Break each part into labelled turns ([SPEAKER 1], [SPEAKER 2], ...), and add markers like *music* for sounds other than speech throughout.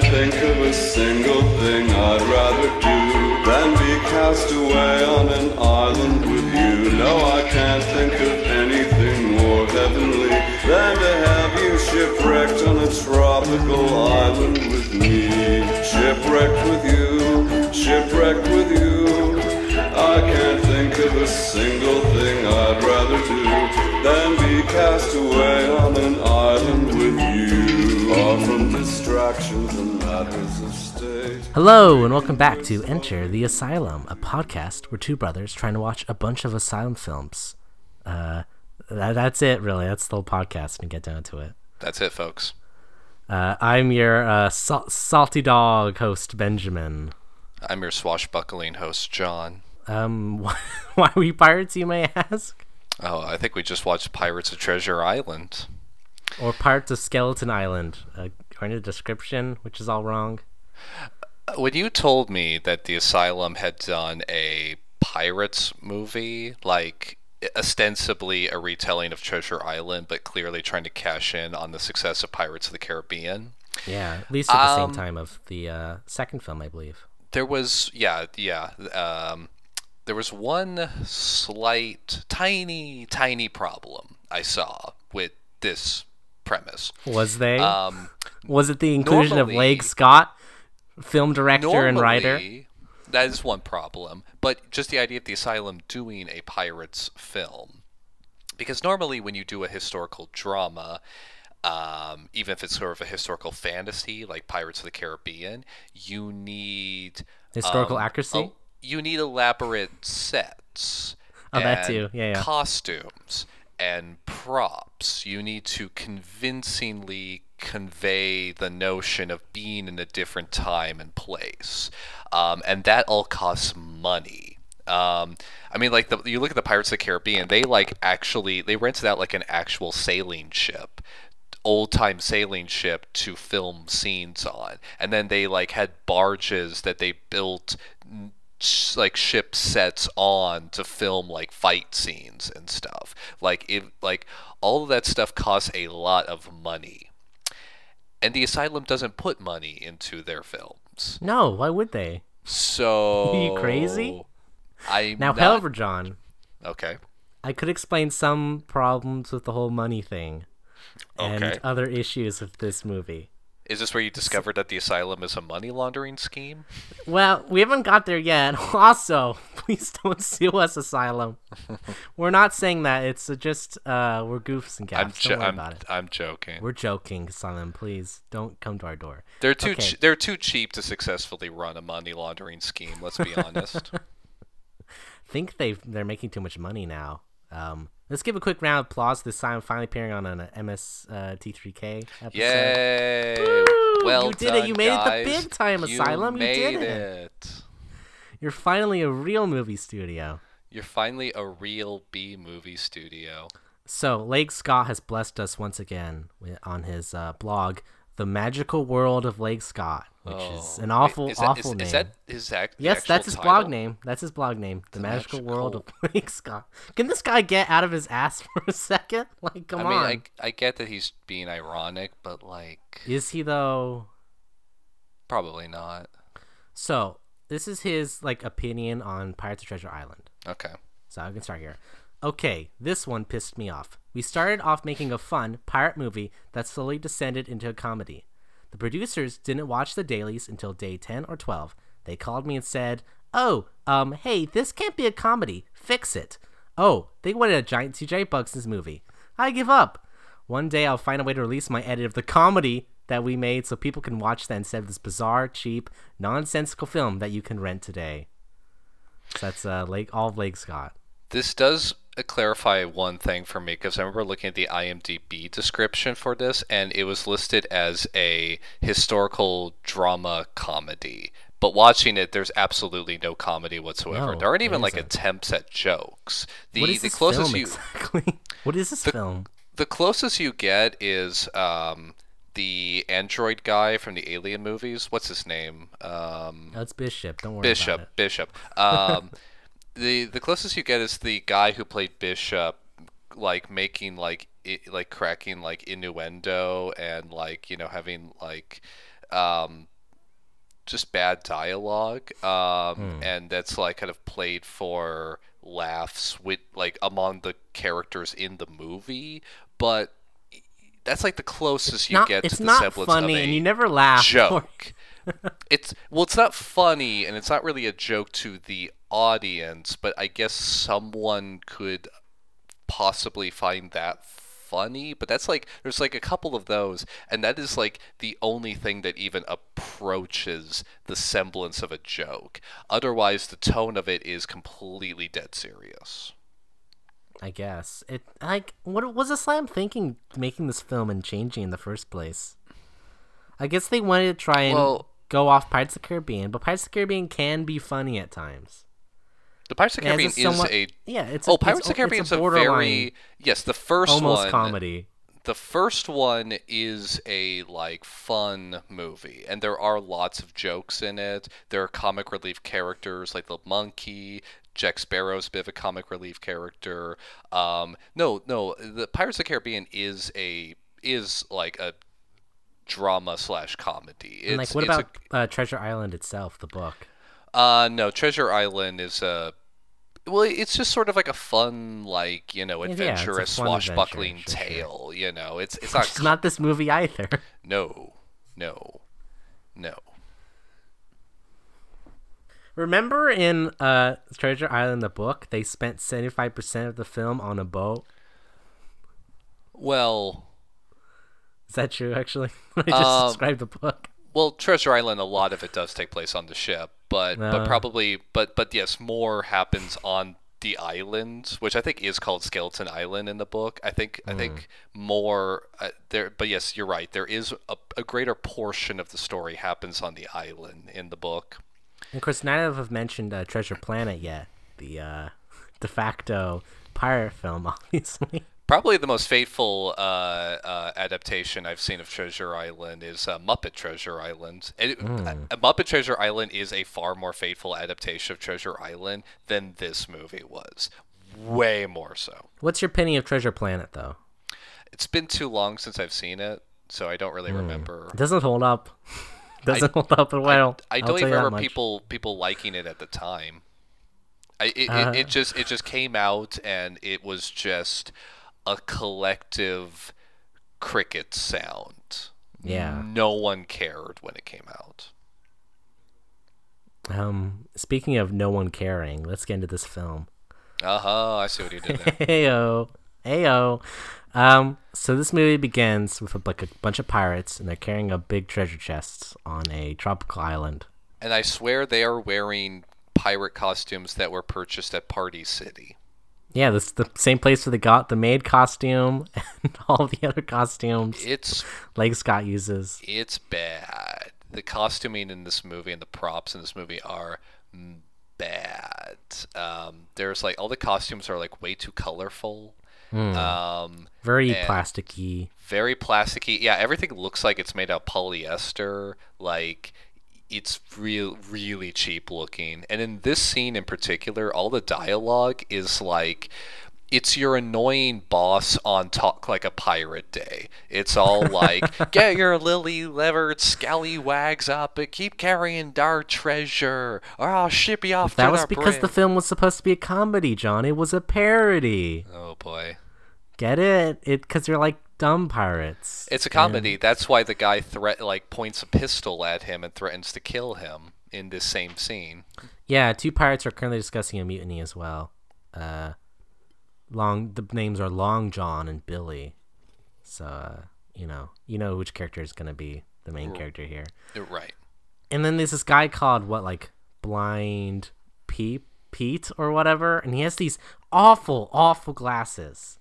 [SPEAKER 1] can't think of a single thing I'd rather do than be cast away on an island with you. No, I can't think of anything more heavenly than to have you shipwrecked on a tropical island with me. Shipwrecked with you, shipwrecked with you. I can't think of a single thing I'd rather do than be cast away on an island with you. Far from distractions and matters of state.
[SPEAKER 2] Hello, and welcome back to Enter the Asylum, a podcast where two brothers trying to watch a bunch of asylum films. Uh, that, that's it, really. That's the whole podcast, and get down to it.
[SPEAKER 3] That's it, folks.
[SPEAKER 2] Uh, I'm your uh, sal- salty dog host, Benjamin.
[SPEAKER 3] I'm your swashbuckling host, John.
[SPEAKER 2] Um, *laughs* why, why are we pirates, you may ask?
[SPEAKER 3] Oh, I think we just watched Pirates of Treasure Island.
[SPEAKER 2] Or parts of Skeleton Island, uh, according to the description, which is all wrong.
[SPEAKER 3] When you told me that the Asylum had done a Pirates movie, like ostensibly a retelling of Treasure Island, but clearly trying to cash in on the success of Pirates of the Caribbean,
[SPEAKER 2] Yeah, at least at the
[SPEAKER 3] Um,
[SPEAKER 2] same time of the uh, second film, I believe.
[SPEAKER 3] there was yeah yeah um, there was one slight tiny tiny problem I saw with this premise.
[SPEAKER 2] Was they?
[SPEAKER 3] Um,
[SPEAKER 2] was it the inclusion of
[SPEAKER 3] normally-
[SPEAKER 2] Leigh Scott, film director and writer?
[SPEAKER 3] That is one problem, but just the idea of the asylum doing a pirates film, because normally when you do a historical drama, um, even if it's sort of a historical fantasy like Pirates of the Caribbean, you need
[SPEAKER 2] Historical
[SPEAKER 3] um,
[SPEAKER 2] accuracy?
[SPEAKER 3] el- you need elaborate sets.
[SPEAKER 2] Oh, that
[SPEAKER 3] and
[SPEAKER 2] too. Yeah, yeah.
[SPEAKER 3] Costumes and props. You need to convincingly convey the notion of being in a different time and place, um, and that all costs money. Um, I mean, like the, you look at the Pirates of the Caribbean, they like actually they rented out like an actual sailing ship old time sailing ship to film scenes on and then they like had barges that they built sh- like ship sets on to film like fight scenes and stuff like it like all of that stuff costs a lot of money and the asylum doesn't put money into their films
[SPEAKER 2] No, why would they?
[SPEAKER 3] so *laughs*
[SPEAKER 2] Are you crazy?
[SPEAKER 3] i
[SPEAKER 2] Now, however, John,
[SPEAKER 3] okay
[SPEAKER 2] I could explain some problems with the whole money thing and other issues with this movie.
[SPEAKER 3] Is this where you discovered that the asylum is a money laundering scheme
[SPEAKER 2] Well, we haven't got there yet. *laughs* Also, please don't sue us, Asylum. *laughs* we're not saying that. It's just uh, we're goofs and
[SPEAKER 3] i'm, jo-
[SPEAKER 2] Don't worry
[SPEAKER 3] I'm,
[SPEAKER 2] about it.
[SPEAKER 3] I'm joking
[SPEAKER 2] We're joking, Asylum. Please don't come to our door.
[SPEAKER 3] They're too
[SPEAKER 2] Okay.
[SPEAKER 3] ch- they're too cheap to successfully run a money laundering scheme. Let's be honest. *laughs*
[SPEAKER 2] think they they're making too much money now. Um, let's give a quick round of applause. This time, finally appearing on an MS uh, T3K episode.
[SPEAKER 3] Yay!
[SPEAKER 2] Woo!
[SPEAKER 3] Well
[SPEAKER 2] You did it. You
[SPEAKER 3] done,
[SPEAKER 2] made it the big time, Asylum. You did it.
[SPEAKER 3] it.
[SPEAKER 2] You're finally a real movie studio.
[SPEAKER 3] You're finally a real B movie studio.
[SPEAKER 2] So, Leigh Scott has blessed us once again on his uh, blog, The Magical World of Leigh Scott, which is
[SPEAKER 3] Oh,
[SPEAKER 2] an
[SPEAKER 3] wait,
[SPEAKER 2] awful,
[SPEAKER 3] is that,
[SPEAKER 2] awful
[SPEAKER 3] is,
[SPEAKER 2] name.
[SPEAKER 3] Is that his act?
[SPEAKER 2] yes, that's his
[SPEAKER 3] title?
[SPEAKER 2] blog name. That's his blog name, The, Magical, World of *laughs* Leigh Scott. Can this guy get out of his ass *laughs* for a second? Like, come
[SPEAKER 3] I mean,
[SPEAKER 2] on.
[SPEAKER 3] I, I get that he's being ironic, but like,
[SPEAKER 2] Is he, though?
[SPEAKER 3] probably not.
[SPEAKER 2] So, this is his, like, opinion on Pirates of Treasure Island.
[SPEAKER 3] Okay.
[SPEAKER 2] So I can start here. Okay, this one pissed me off. We started off making a fun pirate movie that slowly descended into a comedy. The producers didn't watch the dailies until day 10 or 12. They called me and said, Oh, um, hey, this can't be a comedy. Fix it. Oh, they wanted a giant CGI bugs in this movie. I give up. One day I'll find a way to release my edit of the comedy that we made so people can watch that instead of this bizarre, cheap, nonsensical film that you can rent today. So that's uh, Lake all of Leigh Scott.
[SPEAKER 3] This does clarify one thing for me because I remember looking at the IMDb description for this, and it was listed as a historical drama comedy. But watching it, there's absolutely no comedy whatsoever.
[SPEAKER 2] No,
[SPEAKER 3] there aren't even like
[SPEAKER 2] isn't.
[SPEAKER 3] attempts at jokes. The
[SPEAKER 2] what is
[SPEAKER 3] the closest
[SPEAKER 2] film
[SPEAKER 3] you
[SPEAKER 2] exactly? *laughs* what is this film?
[SPEAKER 3] the closest you get is um, the android guy from the Alien movies. What's his name? Um,
[SPEAKER 2] it's Bishop. Don't worry
[SPEAKER 3] Bishop.
[SPEAKER 2] about it.
[SPEAKER 3] Bishop. Um, *laughs* the the closest you get is the guy who played Bishop, like making like i like cracking like innuendo and like you know having like um, just bad dialogue, um, and that's like kind of played for laughs with like among the characters in the movie, but that's like the closest you
[SPEAKER 2] not,
[SPEAKER 3] get
[SPEAKER 2] it's
[SPEAKER 3] to the
[SPEAKER 2] not
[SPEAKER 3] semblance
[SPEAKER 2] funny,
[SPEAKER 3] of a
[SPEAKER 2] and you never laugh. *laughs*
[SPEAKER 3] joke. It's well, it's not funny, and it's not really a joke to the audience, but I guess someone could possibly find that funny. But that's like there's like a couple of those, and that is like the only thing that even approaches the semblance of a joke. Otherwise, the tone of it is completely dead serious.
[SPEAKER 2] I guess it. Like, what was Asylum thinking making this film and changing in the first place? I guess they wanted to try and
[SPEAKER 3] Well-
[SPEAKER 2] go off Pirates of the Caribbean, but Pirates of the Caribbean can be funny at times.
[SPEAKER 3] The Pirates of the Caribbean
[SPEAKER 2] a somewhat-
[SPEAKER 3] is a
[SPEAKER 2] yeah, it's a-
[SPEAKER 3] oh Pirates of the Caribbean is
[SPEAKER 2] a
[SPEAKER 3] a very yes the first
[SPEAKER 2] almost
[SPEAKER 3] one
[SPEAKER 2] comedy.
[SPEAKER 3] the first one is a like fun movie and there are lots of jokes in it there are comic relief characters like the monkey jack sparrow's a bit of a comic relief character um no no the pirates of the caribbean is a is like a drama slash comedy it's,
[SPEAKER 2] And like, what
[SPEAKER 3] it's a-
[SPEAKER 2] about uh, Treasure Island itself, the book?
[SPEAKER 3] uh, no, Treasure Island is a. Well, it's just sort of like a fun, like you know,
[SPEAKER 2] Yeah,
[SPEAKER 3] adventurous,
[SPEAKER 2] adventure,
[SPEAKER 3] swashbuckling
[SPEAKER 2] sure, sure.
[SPEAKER 3] tale. You know, it's it's not.
[SPEAKER 2] It's not this movie either. *laughs*
[SPEAKER 3] No, no, no.
[SPEAKER 2] Remember in uh, Treasure Island, the book, they spent seventy five percent of the film on a boat.
[SPEAKER 3] Well,
[SPEAKER 2] Is that true? Actually, *laughs* I just
[SPEAKER 3] Um,
[SPEAKER 2] described the book.
[SPEAKER 3] well, Treasure Island, a lot of it does take place on the ship, but but
[SPEAKER 2] Uh.
[SPEAKER 3] probably, but but yes, more happens on the island, which I think is called Skeleton Island in the book. I think I think more uh, there, but yes, you're right. There is a, a greater portion of the story happens on the island in the book.
[SPEAKER 2] And of course, none of have mentioned uh, Treasure Planet yet, the uh, *laughs* de facto pirate film, *laughs* obviously.
[SPEAKER 3] Probably the most faithful uh, uh, adaptation I've seen of Treasure Island is uh, Muppet Treasure Island. And it- uh, Muppet Treasure Island is a far more faithful adaptation of Treasure Island than this movie was. Way more so.
[SPEAKER 2] What's your opinion of Treasure Planet, though?
[SPEAKER 3] It's been too long since I've seen it, so I don't really remember.
[SPEAKER 2] It doesn't hold up. *laughs* doesn't hold up well.
[SPEAKER 3] I
[SPEAKER 2] I'll
[SPEAKER 3] don't even remember people people liking it at the time. I, it,
[SPEAKER 2] Uh-huh.
[SPEAKER 3] it, it just it just came out and it was just a collective cricket sound.
[SPEAKER 2] Yeah.
[SPEAKER 3] No one cared when it came out.
[SPEAKER 2] Um, speaking of no one caring, let's get into this film.
[SPEAKER 3] Uh huh. I see what you did there. *laughs*
[SPEAKER 2] Heyo, heyo. Um, so this movie begins with a, like a bunch of pirates, and they're carrying a big treasure chest on a tropical island.
[SPEAKER 3] and I swear they are wearing pirate costumes that were purchased at Party City.
[SPEAKER 2] Yeah, this the same place where they got the maid costume *laughs* and all the other costumes
[SPEAKER 3] It's
[SPEAKER 2] like Scott uses.
[SPEAKER 3] it's bad. The costuming in this movie and the props in this movie are mm, bad. Um, there's like all the costumes are like way too colorful. Um,
[SPEAKER 2] Very plasticky.
[SPEAKER 3] very plasticky. Yeah, everything looks like it's made out of polyester. Like it's real, really cheap looking. And in this scene in particular, all the dialogue is like. It's your annoying boss on Talk Like a Pirate Day. It's all *laughs* like, get your lily levered scallywags up and keep carrying our treasure, or I'll ship you off.
[SPEAKER 2] That was because the film was supposed to be a comedy, John. It was a parody.
[SPEAKER 3] Oh boy.
[SPEAKER 2] Get it? It because they're like dumb pirates.
[SPEAKER 3] It's a comedy. That's why the guy threat like points a pistol at him and threatens to kill him in this same scene.
[SPEAKER 2] Yeah, two pirates are currently discussing a mutiny as well. Uh, long the names are Long John and Billy. So uh, you know, you know which character is gonna be the main character here.
[SPEAKER 3] Right.
[SPEAKER 2] And then there's this guy called what, like Blind Pete, Pete or whatever, and he has these awful, awful glasses.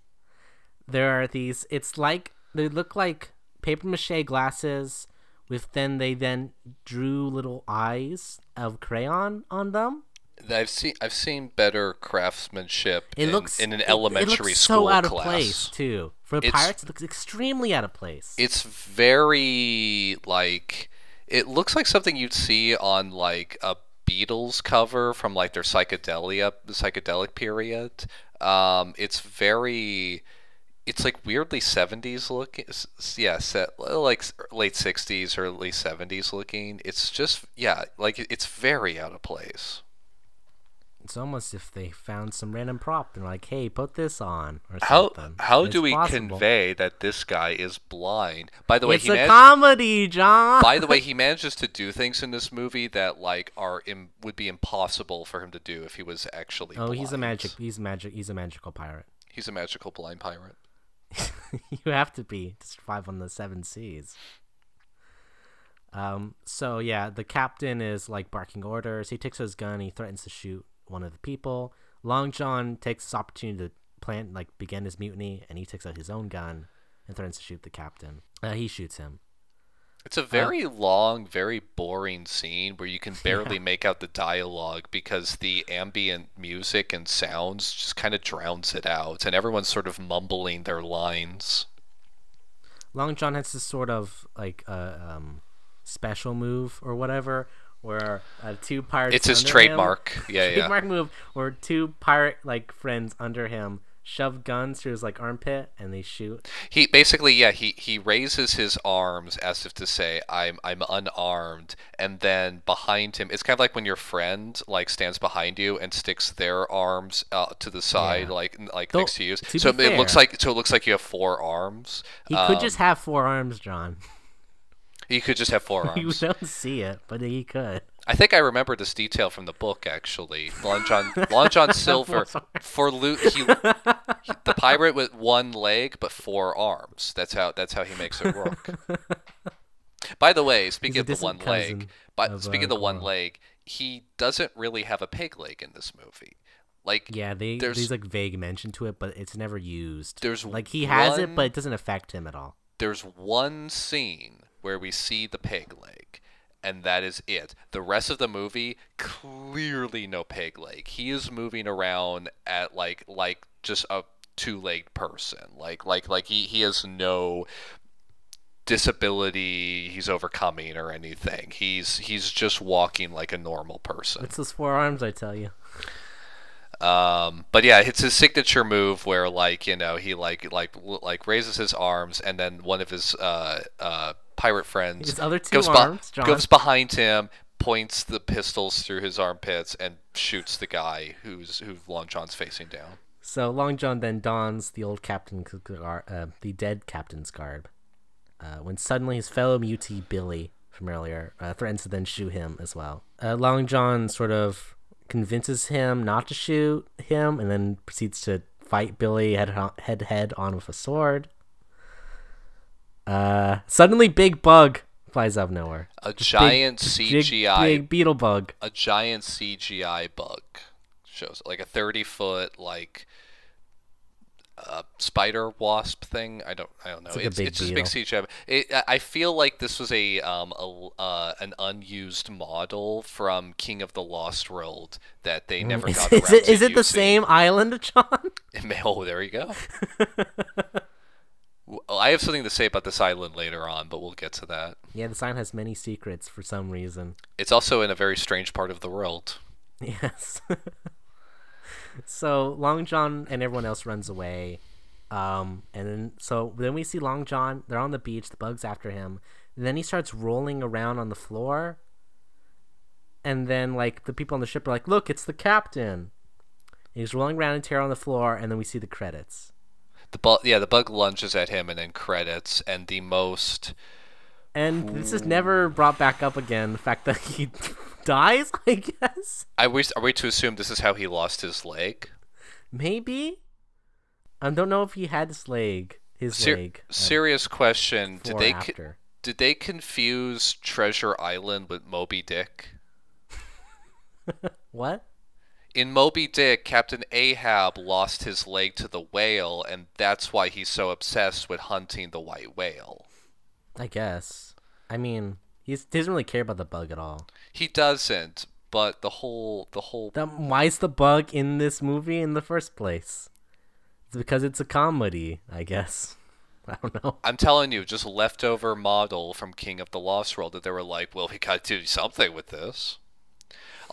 [SPEAKER 2] There are these. It's like they look like paper mache glasses, with then they then drew little eyes of crayon on them.
[SPEAKER 3] I've seen I've seen better craftsmanship
[SPEAKER 2] It
[SPEAKER 3] in,
[SPEAKER 2] looks
[SPEAKER 3] in an
[SPEAKER 2] it-
[SPEAKER 3] elementary
[SPEAKER 2] it looks
[SPEAKER 3] school
[SPEAKER 2] so out
[SPEAKER 3] class.
[SPEAKER 2] of place too. For
[SPEAKER 3] It's-
[SPEAKER 2] pirates, it looks extremely out of place.
[SPEAKER 3] It's very like it looks like something you'd see on like a Beatles cover from like their psychedelia psychedelic period. Um, it's very it's like weirdly 70s looking yeah set like late 60s early 70s looking it's just yeah like it's very out of place
[SPEAKER 2] It's almost if they found some random prop and like, hey, put this on or
[SPEAKER 3] how
[SPEAKER 2] something.
[SPEAKER 3] how
[SPEAKER 2] It's
[SPEAKER 3] do we
[SPEAKER 2] possible.
[SPEAKER 3] convey that this guy is blind by the way
[SPEAKER 2] It's
[SPEAKER 3] he
[SPEAKER 2] a
[SPEAKER 3] managed
[SPEAKER 2] comedy, John.
[SPEAKER 3] by the way *laughs* he manages to do things in this movie that like are Im- would be impossible for him to do if he was actually
[SPEAKER 2] oh, he's a
[SPEAKER 3] blind.
[SPEAKER 2] magic. He's magic. He's a magical pirate.
[SPEAKER 3] he's a magical blind pirate *laughs*
[SPEAKER 2] you have to be to survive on the seven seas. Um. So yeah, the captain is like barking orders. He takes his gun. He threatens to shoot one of the people. Long John takes this opportunity to plant like begin his mutiny, and he takes out his own gun and threatens to shoot the captain. Uh, he shoots him.
[SPEAKER 3] It's a very long, very boring scene where you can *laughs* barely make out the dialogue because the ambient music and sounds just kind of drowns it out, and everyone's sort of mumbling their lines.
[SPEAKER 2] Long John has this sort of like uh, um special move or whatever, where uh, two pirates.
[SPEAKER 3] It's his
[SPEAKER 2] under him-
[SPEAKER 3] trademark. *laughs* Yeah, yeah.
[SPEAKER 2] trademark move, or two pirate like friends under him shove guns through his like armpit and they shoot.
[SPEAKER 3] He basically, yeah, he, he raises his arms as if to say, "I'm I'm unarmed," and then behind him, it's kind of like when your friend like stands behind you and sticks their arms out to the side,
[SPEAKER 2] Yeah.
[SPEAKER 3] like like
[SPEAKER 2] Though,
[SPEAKER 3] next to you.
[SPEAKER 2] to
[SPEAKER 3] so it looks like so it looks like you have four arms.
[SPEAKER 2] He could
[SPEAKER 3] Um,
[SPEAKER 2] just have four arms, John.
[SPEAKER 3] He could just have four *laughs* arms.
[SPEAKER 2] You don't see it, but he could.
[SPEAKER 3] I think I remember this detail from the book actually. Long John, Long John Silver for loot. He, he- the pirate with one leg but four arms. That's how that's how he makes it work. *laughs* By the way, speaking of the one leg, but speaking
[SPEAKER 2] uh,
[SPEAKER 3] of the one leg, he doesn't really have a peg leg in this movie. Like
[SPEAKER 2] Yeah, they
[SPEAKER 3] There's-
[SPEAKER 2] there's like vague mention to it, but it's never used.
[SPEAKER 3] There's
[SPEAKER 2] like he has it, but it doesn't affect him at all.
[SPEAKER 3] there's one scene where we see the peg leg and that is it. The rest of the movie clearly no peg leg. He is moving around at like like just a two-legged person. Like like like he, he has no disability. He's overcoming or anything. He's he's just walking like a normal person.
[SPEAKER 2] It's his four arms, I tell you.
[SPEAKER 3] um, but yeah, it's his signature move where like you know he like like like raises his arms and then one of his uh, uh, pirate friends
[SPEAKER 2] His other two
[SPEAKER 3] goes,
[SPEAKER 2] arms, John.
[SPEAKER 3] goes behind him, points the pistols through his armpits, and shoots the guy who's who Long John's facing down.
[SPEAKER 2] So Long John then dons the old captain, uh, the dead captain's garb. Uh, when suddenly his fellow mutee Billy from earlier uh, threatens to then shoot him as well. Uh, Long John sort of convinces him not to shoot him, and then proceeds to fight Billy head head head on with a sword. Uh, suddenly, big bug flies out of nowhere.
[SPEAKER 3] A giant
[SPEAKER 2] Big,
[SPEAKER 3] CGI,
[SPEAKER 2] big beetle bug.
[SPEAKER 3] a giant CGI bug shows like a thirty foot like. Uh, spider wasp thing. I don't. I don't know. It's,
[SPEAKER 2] like a
[SPEAKER 3] it's,
[SPEAKER 2] big
[SPEAKER 3] just big. CGI. It, I- feel like this was a um a, uh, an unused model from King of the Lost World that they never
[SPEAKER 2] Mm,
[SPEAKER 3] got
[SPEAKER 2] is
[SPEAKER 3] around
[SPEAKER 2] it
[SPEAKER 3] to
[SPEAKER 2] is it the same island, John? *laughs*
[SPEAKER 3] Oh, there you go. *laughs* I have something to say about this island later on, but we'll get to that.
[SPEAKER 2] Yeah, the island has many secrets for some reason.
[SPEAKER 3] It's also in a very strange part of the world. *laughs*
[SPEAKER 2] Yes. *laughs* so Long John and everyone else runs away. Um, and then so then we see Long John. They're on the beach. The bug's after him. And then he starts rolling around on the floor. And then like the people on the ship are like, "Look, it's the captain." And he's rolling around in terror on the floor, and then we see the credits.
[SPEAKER 3] The bug, yeah, the bug lunges at him and then credits, and the most
[SPEAKER 2] And this is never brought back up again. The fact that he *laughs* dies, *laughs* I guess.
[SPEAKER 3] I wish are we to assume this is how he lost his leg?
[SPEAKER 2] Maybe. I don't know if he had his leg. His
[SPEAKER 3] Ser-
[SPEAKER 2] leg.
[SPEAKER 3] serious question: Did they co- did they confuse Treasure Island with Moby Dick? *laughs*
[SPEAKER 2] What?
[SPEAKER 3] In Moby Dick, Captain Ahab lost his leg to the whale, and that's why he's so obsessed with hunting the white whale.
[SPEAKER 2] I guess. I mean, he doesn't really care about the bug at all.
[SPEAKER 3] He doesn't, but the whole the whole
[SPEAKER 2] Then why is the bug in this movie in the first place? It's because it's a comedy, I guess. *laughs* I don't know.
[SPEAKER 3] I'm telling you, just a leftover model from King of the Lost World that they were like, well, we got to do something with this.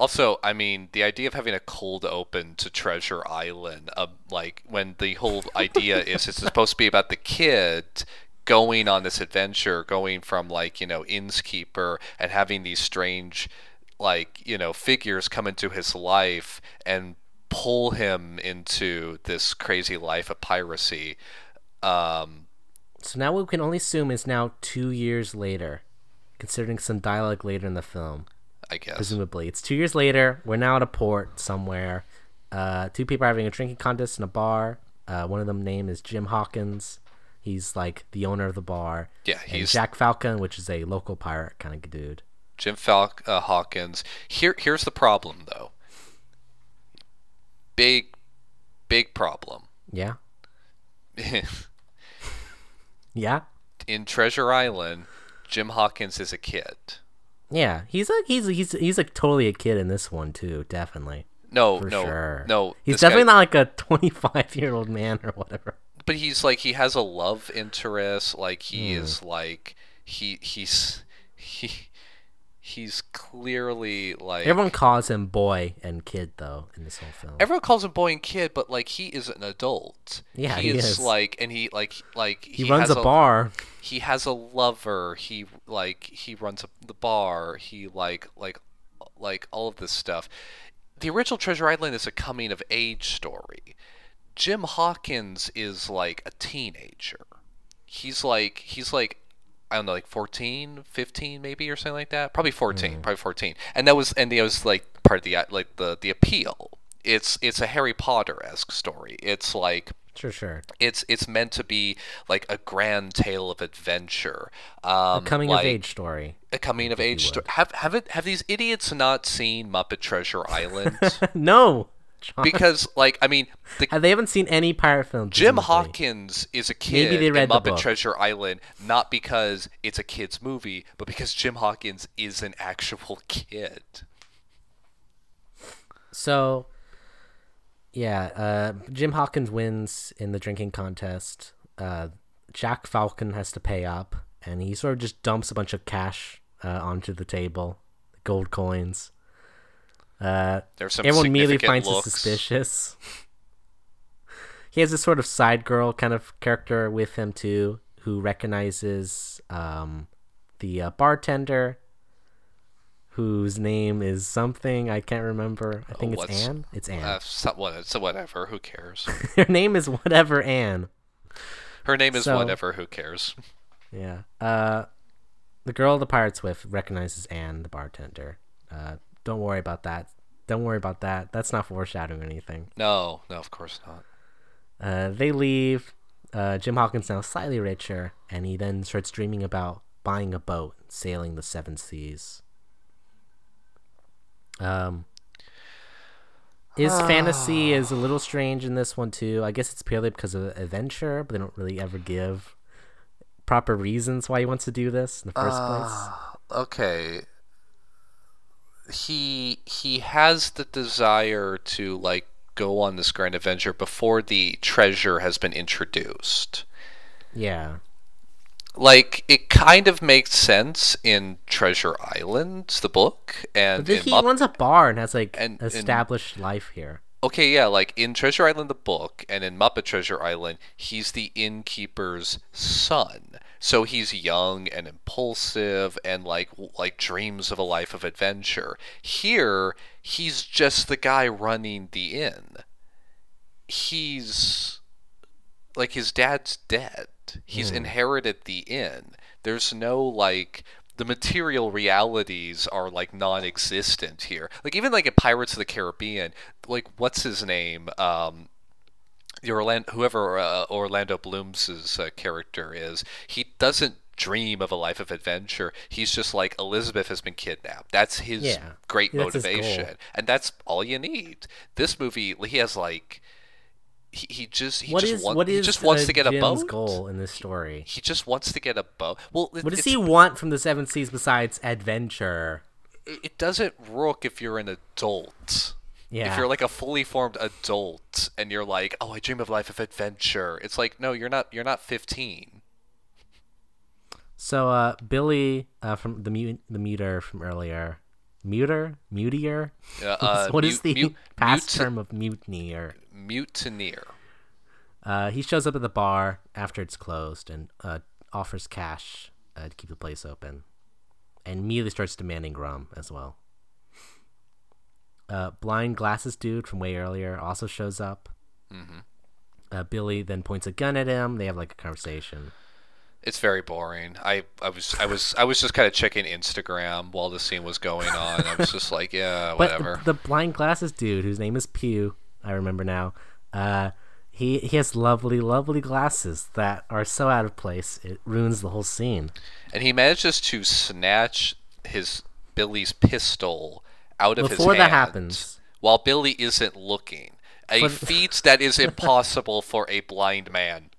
[SPEAKER 3] Also, I mean, the idea of having a cold open to Treasure Island, uh, like when the whole idea *laughs* is it's supposed to be about the kid going on this adventure, going from like you know innkeeper and having these strange, like you know figures come into his life and pull him into this crazy life of piracy. Um,
[SPEAKER 2] So now we can only assume is now two years later, considering some dialogue later in the film.
[SPEAKER 3] I guess.
[SPEAKER 2] Presumably, it's two years later. We're now at a port somewhere. Uh, two people are having a drinking contest in a bar. Uh, one of them name is Jim Hawkins. He's like the owner of the bar.
[SPEAKER 3] Yeah, he's-
[SPEAKER 2] Jack Falcon, which is a local pirate kind of dude.
[SPEAKER 3] Jim Falk uh, Hawkins. Here, here's the problem though. Big, big problem.
[SPEAKER 2] Yeah, *laughs* yeah,
[SPEAKER 3] In Treasure Island, Jim Hawkins is a kid.
[SPEAKER 2] Yeah. He's a he's he's he's like totally a kid in this one too. Definitely,
[SPEAKER 3] No,
[SPEAKER 2] for
[SPEAKER 3] no,
[SPEAKER 2] sure.
[SPEAKER 3] no.
[SPEAKER 2] he's
[SPEAKER 3] this guy-
[SPEAKER 2] definitely not like a *laughs* twenty five year old man or whatever.
[SPEAKER 3] But he's like he has a love interest. Like he
[SPEAKER 2] Hmm.
[SPEAKER 3] is like he he's he he's clearly like
[SPEAKER 2] Everyone calls him boy and kid though in this whole film.
[SPEAKER 3] Everyone calls him boy and kid, but like he is an adult.
[SPEAKER 2] Yeah,
[SPEAKER 3] he,
[SPEAKER 2] he
[SPEAKER 3] is,
[SPEAKER 2] is.
[SPEAKER 3] like, and he like like
[SPEAKER 2] he, runs
[SPEAKER 3] has
[SPEAKER 2] a bar.
[SPEAKER 3] he has a lover he like he runs a, the bar he like like like all of this stuff the original treasure island is a coming of age story jim hawkins is like a teenager he's like he's like I don't know, like 14, 15 maybe or something like that. Probably 14, probably 14. And that was and that was like part of the uh, like the the appeal. It's it's a Harry Potter esque story. It's like
[SPEAKER 2] Sure, sure.
[SPEAKER 3] it's it's meant to be like a grand tale of adventure. Um,
[SPEAKER 2] A coming
[SPEAKER 3] like
[SPEAKER 2] of age story.
[SPEAKER 3] A coming of age story. Have have it have these idiots not seen Muppet Treasure Island? *laughs*
[SPEAKER 2] no, John. *laughs*
[SPEAKER 3] because like I mean, the
[SPEAKER 2] they haven't seen any pirate films.
[SPEAKER 3] Jim
[SPEAKER 2] presumably.
[SPEAKER 3] Hawkins is a kid
[SPEAKER 2] Maybe they
[SPEAKER 3] in
[SPEAKER 2] read the
[SPEAKER 3] Muppet
[SPEAKER 2] book.
[SPEAKER 3] Treasure Island, not because it's a kid's movie, but because Jim Hawkins is an actual *laughs* kid.
[SPEAKER 2] So, yeah, uh, Jim Hawkins wins in the drinking contest. Uh, Jack Falcon has to pay up, and he sort of just dumps a bunch of cash uh, onto the table, gold coins. Uh,
[SPEAKER 3] There's some
[SPEAKER 2] everyone immediately finds it suspicious. *laughs* he has this sort of side girl kind of character with him too, who recognizes um, the uh, bartender, whose name is something I can't remember. I think
[SPEAKER 3] Oh,
[SPEAKER 2] it's Anne. It's Anne.
[SPEAKER 3] Uh, so, what- so whatever, who cares? *laughs*
[SPEAKER 2] Her name is whatever Anne.
[SPEAKER 3] Her name is
[SPEAKER 2] So-
[SPEAKER 3] whatever, who cares?
[SPEAKER 2] Yeah. Uh, the girl the pirate's with recognizes Anne, the bartender. Uh, don't worry about that. Don't worry about that. That's not foreshadowing anything.
[SPEAKER 3] No, no, of course not.
[SPEAKER 2] Uh, they leave. Uh, Jim Hawkins now slightly richer, and he then starts dreaming about buying a boat, and sailing the seven seas. Um, his fantasy is a little strange in this one too. I guess it's purely because of adventure, but they don't really ever give proper reasons why he wants to do this in the first place.
[SPEAKER 3] okay he he has the desire to like go on this grand adventure before the treasure has been introduced.
[SPEAKER 2] Yeah,
[SPEAKER 3] like it kind of makes sense in treasure island the book and
[SPEAKER 2] but he runs a bar and has like
[SPEAKER 3] and- and-
[SPEAKER 2] established life here.
[SPEAKER 3] okay yeah like in treasure island the book and in muppet treasure island he's the innkeeper's son so he's young and impulsive and like like dreams of a life of adventure. Here he's just the guy running the inn. He's like his dad's dead. He's inherited the inn. There's no like the material realities are like non-existent here. Like even like in pirates of the caribbean like what's his name? Um the Orlando, whoever uh, Orlando Bloom's uh, character is, he doesn't dream of a life of adventure. He's just like Elizabeth has been kidnapped. That's his
[SPEAKER 2] Yeah,
[SPEAKER 3] great
[SPEAKER 2] that's his
[SPEAKER 3] motivation, and that's all you need. This movie, he has like, he, he just he
[SPEAKER 2] What
[SPEAKER 3] just
[SPEAKER 2] is
[SPEAKER 3] want- he just wants to get a boat.
[SPEAKER 2] goal in this story?
[SPEAKER 3] He just wants to get a boat. Well, it,
[SPEAKER 2] What does he want from the Seven Seas besides adventure?
[SPEAKER 3] it doesn't work if you're an adult.
[SPEAKER 2] Yeah.
[SPEAKER 3] If you're like a fully formed adult and you're like, "Oh, I dream of life of adventure." It's like, "No, you're not you're not 15."
[SPEAKER 2] So uh, Billy uh, from the mute the muter from earlier, muter, mutier.
[SPEAKER 3] Uh, *laughs* uh,
[SPEAKER 2] what is the
[SPEAKER 3] mute- *laughs*
[SPEAKER 2] past term of mutineer?
[SPEAKER 3] Mutineer.
[SPEAKER 2] Uh, he shows up at the bar after it's closed and uh, offers cash uh, to keep the place open, and immediately starts demanding rum as well. Uh, blind glasses dude from way earlier also shows up.
[SPEAKER 3] Mhm.
[SPEAKER 2] Uh, Billy then points a gun at him. They have like a conversation.
[SPEAKER 3] It's very boring. I, I was I was I was just kind of checking Instagram while the scene was going on. I was just like, yeah, *laughs*
[SPEAKER 2] But
[SPEAKER 3] whatever.
[SPEAKER 2] the blind glasses dude, whose name is Pew, I remember now. Uh, he he has lovely, lovely glasses that are so out of place it ruins the whole scene.
[SPEAKER 3] and he manages to snatch his Billy's pistol out of
[SPEAKER 2] Before
[SPEAKER 3] his
[SPEAKER 2] that happens,
[SPEAKER 3] while Billy isn't looking. A
[SPEAKER 2] But- *laughs*
[SPEAKER 3] feat that is impossible for a blind man.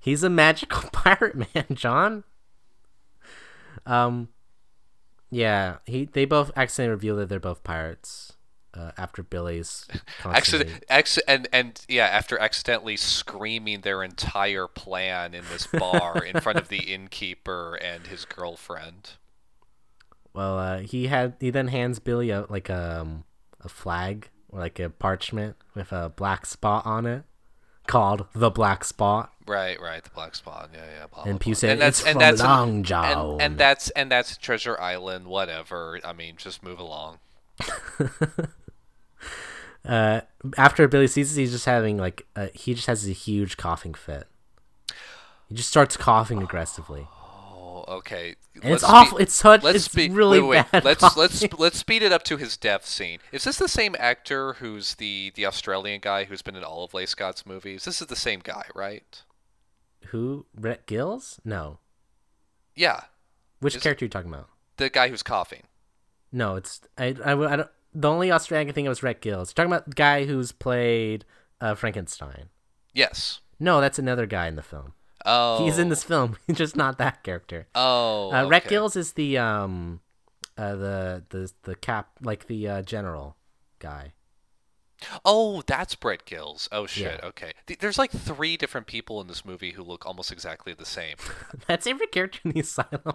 [SPEAKER 2] he's a magical *laughs* pirate man, John. Um, yeah, he they both accidentally reveal that they're both pirates uh, after Billy's *laughs*
[SPEAKER 3] Accident, ex- and and yeah, after accidentally screaming their entire plan in this bar in front of the innkeeper and his girlfriend.
[SPEAKER 2] Well, uh, he had he then hands Billy a like a um, a flag or like a parchment with a black spot on it, called the Black Spot.
[SPEAKER 3] Right, right, the black spot. Yeah, yeah. Blah,
[SPEAKER 2] And Pew said,
[SPEAKER 3] and
[SPEAKER 2] "It's from Long John."
[SPEAKER 3] And, and that's and that's Treasure Island. Whatever. I mean, just move along. *laughs*
[SPEAKER 2] Uh, after Billy sees this, he's just having like uh, he just has a huge coughing fit. He just starts coughing aggressively,
[SPEAKER 3] okay.
[SPEAKER 2] it's awful. it's such
[SPEAKER 3] let's
[SPEAKER 2] it's really
[SPEAKER 3] wait, wait,
[SPEAKER 2] bad.
[SPEAKER 3] Let's let's let's speed it up to his death scene. Is this the same actor who's the the Australian guy who's been in all of Leigh Scott's movies? This is the same guy, right?
[SPEAKER 2] Who? Rhett Giles? No.
[SPEAKER 3] Yeah,
[SPEAKER 2] Which
[SPEAKER 3] Is
[SPEAKER 2] character are you talking about?
[SPEAKER 3] the guy who's coughing.
[SPEAKER 2] No, it's I, I, I don't. The only Australian thing I can think of is Rhett Giles. You're talking about the guy who's played uh, Frankenstein.
[SPEAKER 3] Yes.
[SPEAKER 2] No, that's another guy in the film.
[SPEAKER 3] Oh,
[SPEAKER 2] He's in this film. He's *laughs* just not that character.
[SPEAKER 3] Oh,
[SPEAKER 2] Uh, Rhett. Gills is the um, uh, the the the cap like the uh, general guy.
[SPEAKER 3] Oh, that's Brett Gills. Oh shit.
[SPEAKER 2] Yeah.
[SPEAKER 3] Okay. Th- There's like three different people in this movie who look almost exactly the same. *laughs*
[SPEAKER 2] That's every character in the asylum.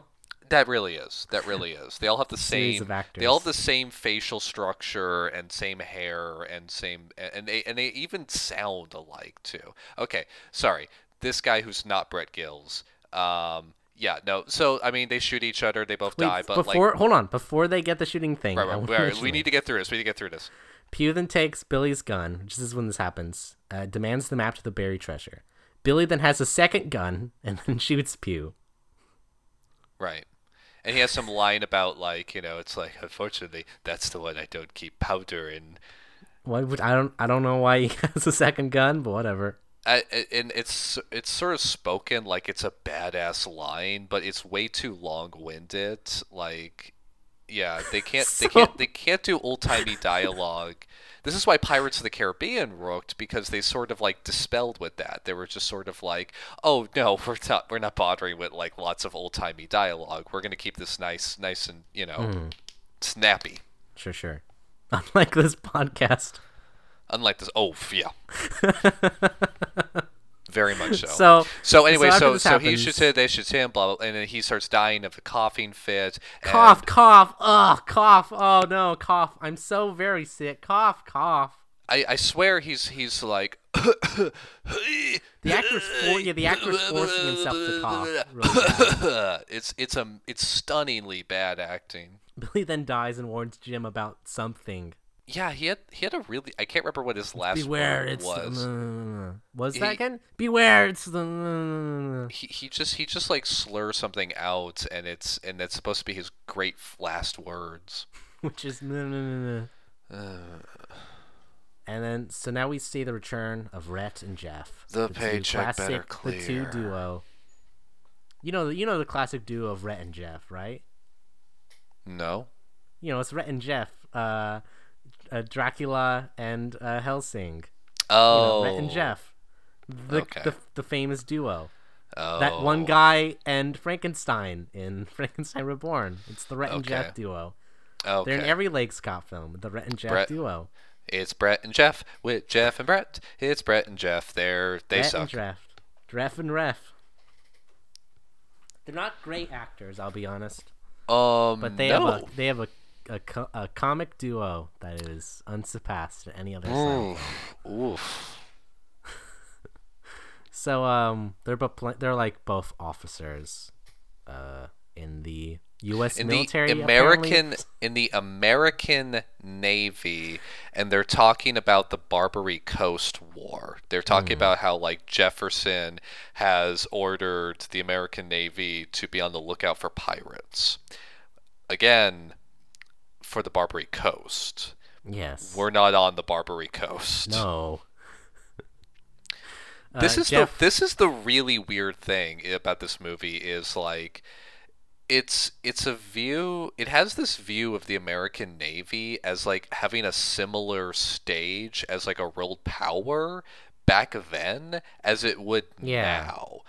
[SPEAKER 3] That really is. That really is. They all have the *laughs* same. They all have the same facial structure and same hair and same and they and they even sound alike too. Okay, sorry. This guy who's not Brett Gills. Um. Yeah. No. So I mean, they shoot each other. They both
[SPEAKER 2] Wait,
[SPEAKER 3] die. But
[SPEAKER 2] before
[SPEAKER 3] like.
[SPEAKER 2] hold on, before they get the shooting thing,
[SPEAKER 3] Right, right, right, *laughs* we need to get through this. We need to get through this.
[SPEAKER 2] Pew then takes Billy's gun, which is when this happens, uh, demands the map to the buried treasure. Billy then has a second gun and then *laughs* shoots Pew.
[SPEAKER 3] Right. And he has some line about like, you know, it's like unfortunately that's the one I don't keep powder in.
[SPEAKER 2] What would I don't I don't know why he *laughs* has a second gun, but whatever.
[SPEAKER 3] I, and it's it's sort of spoken like it's a badass line, but it's way too long-winded. Like, yeah, they *laughs* can't they can't they can't do old-timey dialogue. This is why Pirates of the Caribbean worked because they sort of like dispelled with that. They were just sort of like, oh no, *laughs* we're not we're not bothering with like lots of old-timey dialogue. We're gonna keep this nice nice and you know
[SPEAKER 2] Hmm.
[SPEAKER 3] snappy.
[SPEAKER 2] Sure, sure. *laughs* Unlike this podcast.
[SPEAKER 3] Unlike this, oh yeah, *laughs* very much so.
[SPEAKER 2] So
[SPEAKER 3] So anyway, so
[SPEAKER 2] this
[SPEAKER 3] so, he shoots him, they shoot him, blah, blah, and then he starts dying of a coughing fit. and-
[SPEAKER 2] cough, cough, ugh, cough. Oh no, cough. I'm so very sick. Cough, cough.
[SPEAKER 3] I, I swear he's he's like. *coughs*
[SPEAKER 2] The actor's for yeah, the actor's forcing himself to cough. Really *coughs*
[SPEAKER 3] it's it's a it's stunningly bad acting.
[SPEAKER 2] Billy then dies and warns Jim about something.
[SPEAKER 3] Yeah, he had he had a really I can't remember what his last
[SPEAKER 2] Beware,
[SPEAKER 3] word
[SPEAKER 2] it's
[SPEAKER 3] was.
[SPEAKER 2] the. Was
[SPEAKER 3] He-
[SPEAKER 2] that again? Beware, it's the.
[SPEAKER 3] He, he just he just like slurs something out and it's and it's supposed to be his great last words.
[SPEAKER 2] Which is. And then, so now we see the return of Rhett and Jeff.
[SPEAKER 3] The
[SPEAKER 2] two
[SPEAKER 3] paycheck better
[SPEAKER 2] The two duo. You know, you know the classic duo of Rhett and Jeff, right?
[SPEAKER 3] No.
[SPEAKER 2] You know, it's Rhett and Jeff, uh, uh Dracula and uh, Helsing. You
[SPEAKER 3] Oh.
[SPEAKER 2] know, Rhett and Jeff, the,
[SPEAKER 3] Okay.
[SPEAKER 2] the the famous duo.
[SPEAKER 3] Oh.
[SPEAKER 2] That one guy and Frankenstein in *laughs* Frankenstein Reborn. It's the Rhett and
[SPEAKER 3] Okay.
[SPEAKER 2] Jeff duo.
[SPEAKER 3] Okay.
[SPEAKER 2] They're in every Leigh Scott film. The Rhett and Jeff
[SPEAKER 3] Brett-
[SPEAKER 2] duo.
[SPEAKER 3] It's Brett and Jeff with Jeff and Brett. It's Brett and Jeff. They're they
[SPEAKER 2] Rhett
[SPEAKER 3] suck.
[SPEAKER 2] and Jeff. Dreff and Ref. They're not great actors, I'll be honest.
[SPEAKER 3] Um,
[SPEAKER 2] But they
[SPEAKER 3] no.
[SPEAKER 2] have a they have a a, co- a comic duo that is unsurpassed at any other site.
[SPEAKER 3] Oof. Oof. *laughs*
[SPEAKER 2] So um, they're both pl- they're like both officers, uh, in the U.S.
[SPEAKER 3] in
[SPEAKER 2] military.
[SPEAKER 3] the
[SPEAKER 2] apparently.
[SPEAKER 3] American in the American Navy, and they're talking about the Barbary Coast War. They're talking about how like Jefferson has ordered the American Navy to be on the lookout for pirates. Again, for the Barbary Coast.
[SPEAKER 2] Yes.
[SPEAKER 3] We're not on the Barbary Coast.
[SPEAKER 2] no. *laughs*
[SPEAKER 3] this
[SPEAKER 2] Uh,
[SPEAKER 3] is
[SPEAKER 2] Jeff,
[SPEAKER 3] the this is the really weird thing about this movie is like it's it's a view it has this view of the American Navy as like having a similar stage as like a world power back then as it would
[SPEAKER 2] Yeah.
[SPEAKER 3] now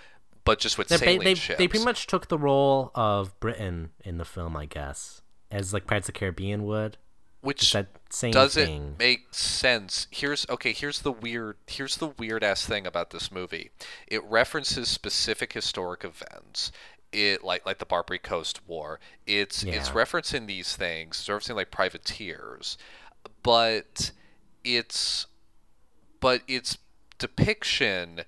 [SPEAKER 3] but just with
[SPEAKER 2] they,
[SPEAKER 3] sailing
[SPEAKER 2] they,
[SPEAKER 3] ships
[SPEAKER 2] they pretty much took the role of Britain in the film, I guess, as like Pirates of the Caribbean would.
[SPEAKER 3] which
[SPEAKER 2] that same
[SPEAKER 3] doesn't
[SPEAKER 2] thing.
[SPEAKER 3] make sense. Here's okay, here's the weird here's the weird ass thing about this movie. It references specific historic events. It like like the Barbary Coast War. It's it's referencing these things, it's referencing like privateers. But it's but its depiction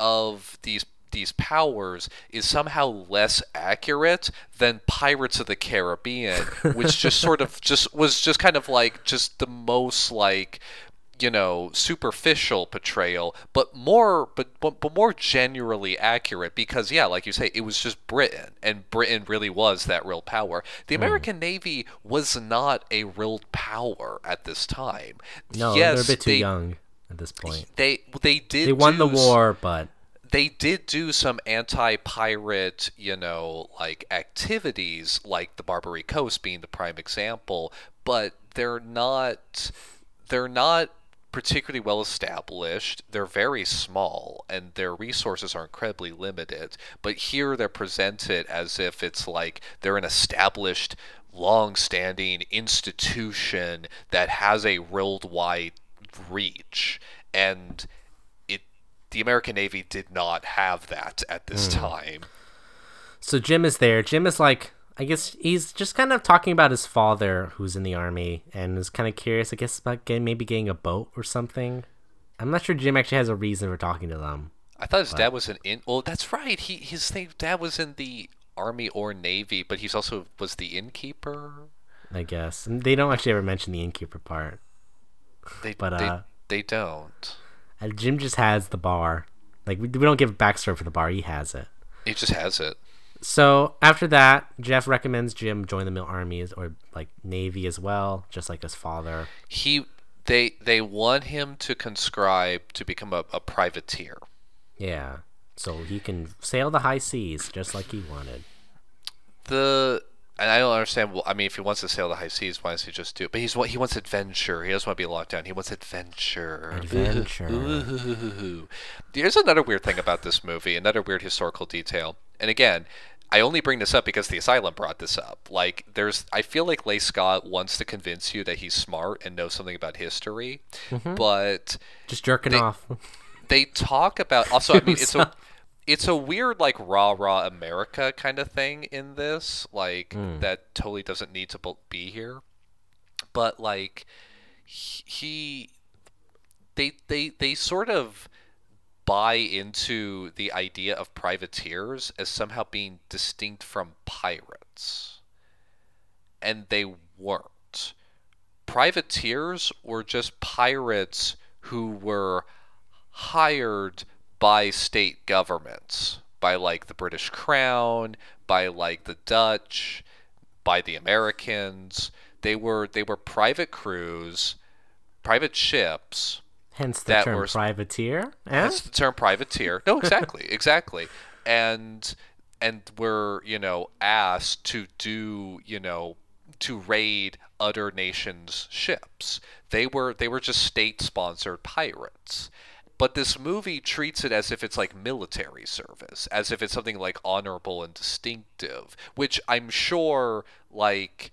[SPEAKER 3] of these these powers is somehow less accurate than Pirates of the Caribbean, which just sort of *laughs* just was just kind of like just the most like you know superficial portrayal but more but, but but more generally accurate because yeah like you say it was just britain and britain really was that real power. The hmm. american navy was not a real power at this time.
[SPEAKER 2] No,
[SPEAKER 3] yes
[SPEAKER 2] they're a bit too
[SPEAKER 3] they,
[SPEAKER 2] young at this point.
[SPEAKER 3] they they did
[SPEAKER 2] They won the war, but
[SPEAKER 3] they did do some anti-pirate, you know, like activities, like the Barbary Coast being the prime example, but they're not they're not particularly well established. They're very small and their resources are incredibly limited. But here they're presented as if it's like they're an established long-standing institution that has a worldwide reach and the American Navy did not have that at this time.
[SPEAKER 2] So Jim is there. Jim is like, I guess he's just kind of talking about his father, who's in the army, and is kind of curious, I guess, about getting, maybe getting a boat or something. I'm not sure Jim actually has a reason for talking to them.
[SPEAKER 3] I thought his dad was an in. Well, that's right. He his name, dad was in the army or navy, but he's also was the innkeeper.
[SPEAKER 2] I guess and they don't actually ever mention the innkeeper part.
[SPEAKER 3] They
[SPEAKER 2] But,
[SPEAKER 3] they,
[SPEAKER 2] uh,
[SPEAKER 3] they don't.
[SPEAKER 2] Jim just has the bar. Like we, we don't give a backstory for the bar. He has it.
[SPEAKER 3] He just has it.
[SPEAKER 2] So after that, Jeff recommends Jim join the mil armies or like navy as well, just like his father.
[SPEAKER 3] He they they want him to conscribe to become a, a privateer.
[SPEAKER 2] Yeah. So he can sail the high seas just like he wanted.
[SPEAKER 3] The and I don't understand. Well, I mean, if he wants to sail the high seas, why does he just do it? But he's what he wants adventure. He doesn't want to be locked down. He wants adventure.
[SPEAKER 2] Adventure.
[SPEAKER 3] Ooh. *laughs* Here's another weird thing about this movie. Another weird historical detail. And again, I only bring this up because the asylum brought this up. Like, there's, I feel like Leigh Scott wants to convince you that he's smart and knows something about history, mm-hmm. but
[SPEAKER 2] Just jerking
[SPEAKER 3] They-
[SPEAKER 2] off. *laughs*
[SPEAKER 3] they talk about also i mean it's a it's a weird like rah rah america kind of thing in this like hmm. that totally doesn't need to be here. But like he they they they sort of buy into the idea of privateers as somehow being distinct from pirates. And they weren't. Privateers were just pirates who were hired by state governments, by like the British Crown, by like the Dutch, by the Americans. They were they were private crews, private ships.
[SPEAKER 2] Hence the term
[SPEAKER 3] were-
[SPEAKER 2] privateer. Eh?
[SPEAKER 3] That's the term privateer. No, exactly, *laughs* exactly. And and were you know asked to do you know to raid other nations' ships. They were they were just state sponsored pirates. But this movie treats it as if it's like military service, as if it's something like honorable and distinctive, which I'm sure like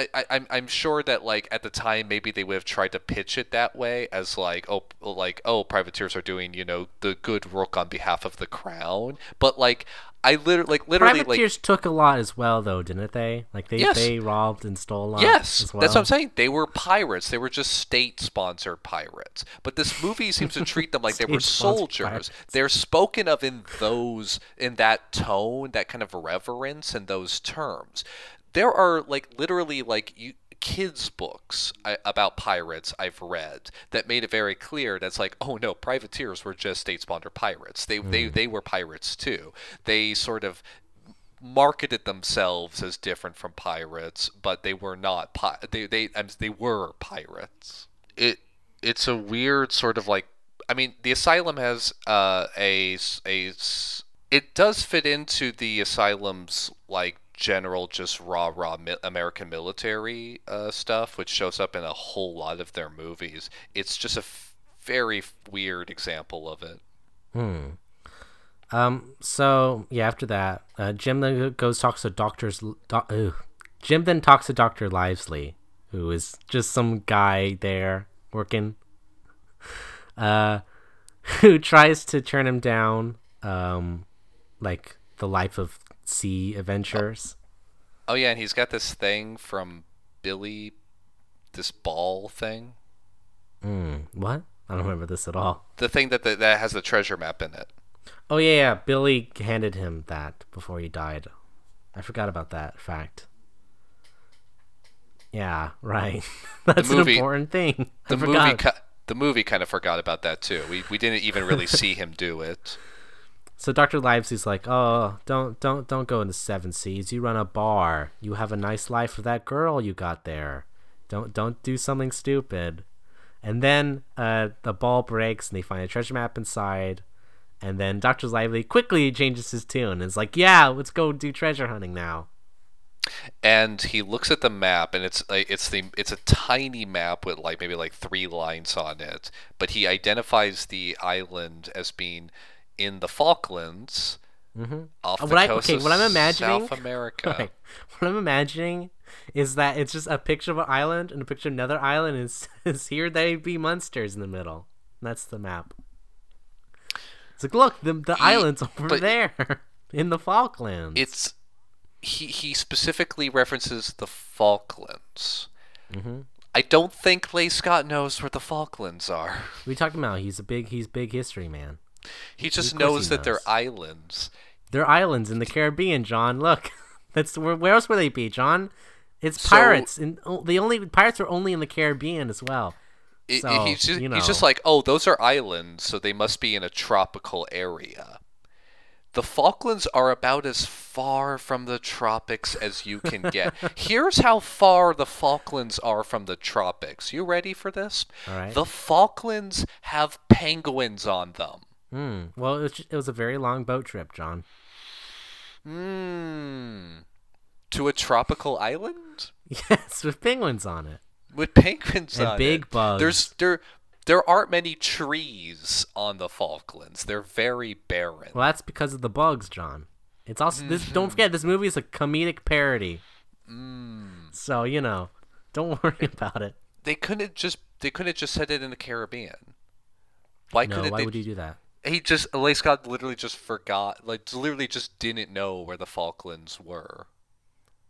[SPEAKER 3] I, I, I'm I'm sure that like at the time maybe they would have tried to pitch it that way as like oh like oh privateers are doing you know the good work on behalf of the crown, but like I literally like literally
[SPEAKER 2] Privateers took a lot as well, though, didn't they? Like they
[SPEAKER 3] Yes.
[SPEAKER 2] they robbed and stole a lot.
[SPEAKER 3] yes,
[SPEAKER 2] as well.
[SPEAKER 3] that's what I'm saying. They were pirates. They were just state sponsored pirates. But this movie seems to treat them like they were soldiers.
[SPEAKER 2] pirates.
[SPEAKER 3] They're spoken of in those in that tone, that kind of reverence, and those terms. There are like literally like you kids books I, about pirates I've read that made it very clear that's like oh no privateers were just state sponsored pirates. They they they were pirates too. They sort of marketed themselves as different from pirates but they were not pi- they they um, they were pirates. It it's a weird sort of like I mean the asylum has uh a a it does fit into the asylum's like general just raw raw mi- American military uh, stuff which shows up in a whole lot of their movies it's just a f- very weird example of it Hmm.
[SPEAKER 2] Um. So yeah, after that, uh, Jim then goes talks to doctors. Jim then talks to Doctor Livesey, who is just some guy there working. *laughs* Uh, *laughs* who tries to turn him down. Um, like the life of sea adventures.
[SPEAKER 3] oh yeah and he's got this thing from Billy this ball thing
[SPEAKER 2] Mm, what? I don't remember this at all.
[SPEAKER 3] the thing that the, that has the treasure map in it
[SPEAKER 2] Oh yeah, yeah. Billy handed him that before he died. I forgot about that fact. Yeah, right. *laughs* That's
[SPEAKER 3] movie-
[SPEAKER 2] an important thing.
[SPEAKER 3] the
[SPEAKER 2] I
[SPEAKER 3] movie
[SPEAKER 2] forgot.
[SPEAKER 3] ki- the movie kind of forgot about that too. We we didn't even really see him do it.
[SPEAKER 2] So Doctor Livesey's like, "Oh, don't don't don't go into Seven Seas. You run a bar. You have a nice life with that girl you got there. Don't don't do something stupid." And then uh, the ball breaks, and they find a treasure map inside. And then Doctor Lively quickly changes his tune and is like, "Yeah, let's go do treasure hunting now."
[SPEAKER 3] And he looks at the map, and it's it's the it's a tiny map with like maybe like three lines on it. But he identifies the island as being in the Falklands, off
[SPEAKER 2] Uh,
[SPEAKER 3] the
[SPEAKER 2] what I-
[SPEAKER 3] coast
[SPEAKER 2] okay,
[SPEAKER 3] of
[SPEAKER 2] what I'm imagining-
[SPEAKER 3] South America. *laughs*
[SPEAKER 2] Okay. What I'm imagining is that it's just a picture of an island and a picture of another island, and it says, "Here they be monsters" in the middle. That's the map. It's like, look, the the island's over there *laughs* in the Falklands.
[SPEAKER 3] It's he he specifically references the Falklands.
[SPEAKER 2] Mm-hmm.
[SPEAKER 3] I don't think Leigh Scott knows where the Falklands are.
[SPEAKER 2] we talking about. He's a big. He's big history man.
[SPEAKER 3] He just knows
[SPEAKER 2] he
[SPEAKER 3] that they're islands.
[SPEAKER 2] They're islands in the Caribbean, John. Look, *laughs* that's where. Where else would they be, John? It's
[SPEAKER 3] So-
[SPEAKER 2] pirates, and oh, the only pirates are only in the Caribbean as well.
[SPEAKER 3] It,
[SPEAKER 2] So,
[SPEAKER 3] he's just
[SPEAKER 2] you
[SPEAKER 3] he's just like, oh, those are islands, so they must be in a tropical area. The Falklands are about as far from the tropics as you can get. *laughs* Here's how far the Falklands are from the tropics. You ready for this?
[SPEAKER 2] All right.
[SPEAKER 3] The Falklands have penguins on them.
[SPEAKER 2] Hmm. Well, it was, ju- it was a very long boat trip, John.
[SPEAKER 3] Hmm. To a tropical island
[SPEAKER 2] Yes, with penguins on it.
[SPEAKER 3] with penguins
[SPEAKER 2] And
[SPEAKER 3] on
[SPEAKER 2] big
[SPEAKER 3] it.
[SPEAKER 2] bugs.
[SPEAKER 3] There's there there aren't many trees on the Falklands. They're very barren.
[SPEAKER 2] Well, that's because of the bugs, John. It's also this.
[SPEAKER 3] Mm-hmm.
[SPEAKER 2] Don't forget, this movie is a comedic parody.
[SPEAKER 3] Mm.
[SPEAKER 2] So you know, don't *laughs* worry about it.
[SPEAKER 3] they couldn't just they couldn't just set it in the Caribbean. Why
[SPEAKER 2] No,
[SPEAKER 3] couldn't
[SPEAKER 2] why
[SPEAKER 3] they?
[SPEAKER 2] would you do that?
[SPEAKER 3] He just Leigh Scott literally just forgot, like literally just didn't know where the Falklands were.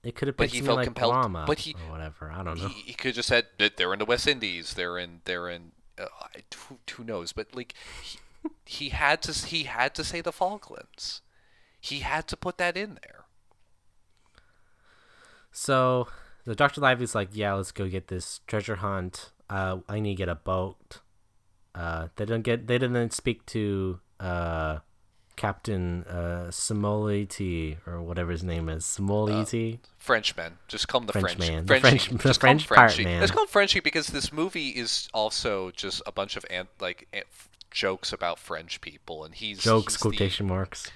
[SPEAKER 2] It could have been
[SPEAKER 3] he felt
[SPEAKER 2] like
[SPEAKER 3] compelled- but he-
[SPEAKER 2] or whatever. I don't know.
[SPEAKER 3] He, he could just said that they're in the West Indies. They're in they're in. Uh, who, who knows? But like he, he had to he had to say the Falklands. He had to put that in there.
[SPEAKER 2] So the Doctor Lively's like, "Yeah, let's go get this treasure hunt. Uh, I need to get a boat." Uh, they didn't get. They didn't speak to uh, Captain uh, Simoliti or whatever his name is. Simoliti.
[SPEAKER 3] Frenchman. Just call him the
[SPEAKER 2] French
[SPEAKER 3] French.
[SPEAKER 2] man. The French- the
[SPEAKER 3] Just call
[SPEAKER 2] French part
[SPEAKER 3] Frenchie.
[SPEAKER 2] man.
[SPEAKER 3] Let's call him Frenchie because this movie is also just a bunch of ant, like ant, jokes about French people, and he's
[SPEAKER 2] Jokes
[SPEAKER 3] he's the-
[SPEAKER 2] quotation marks.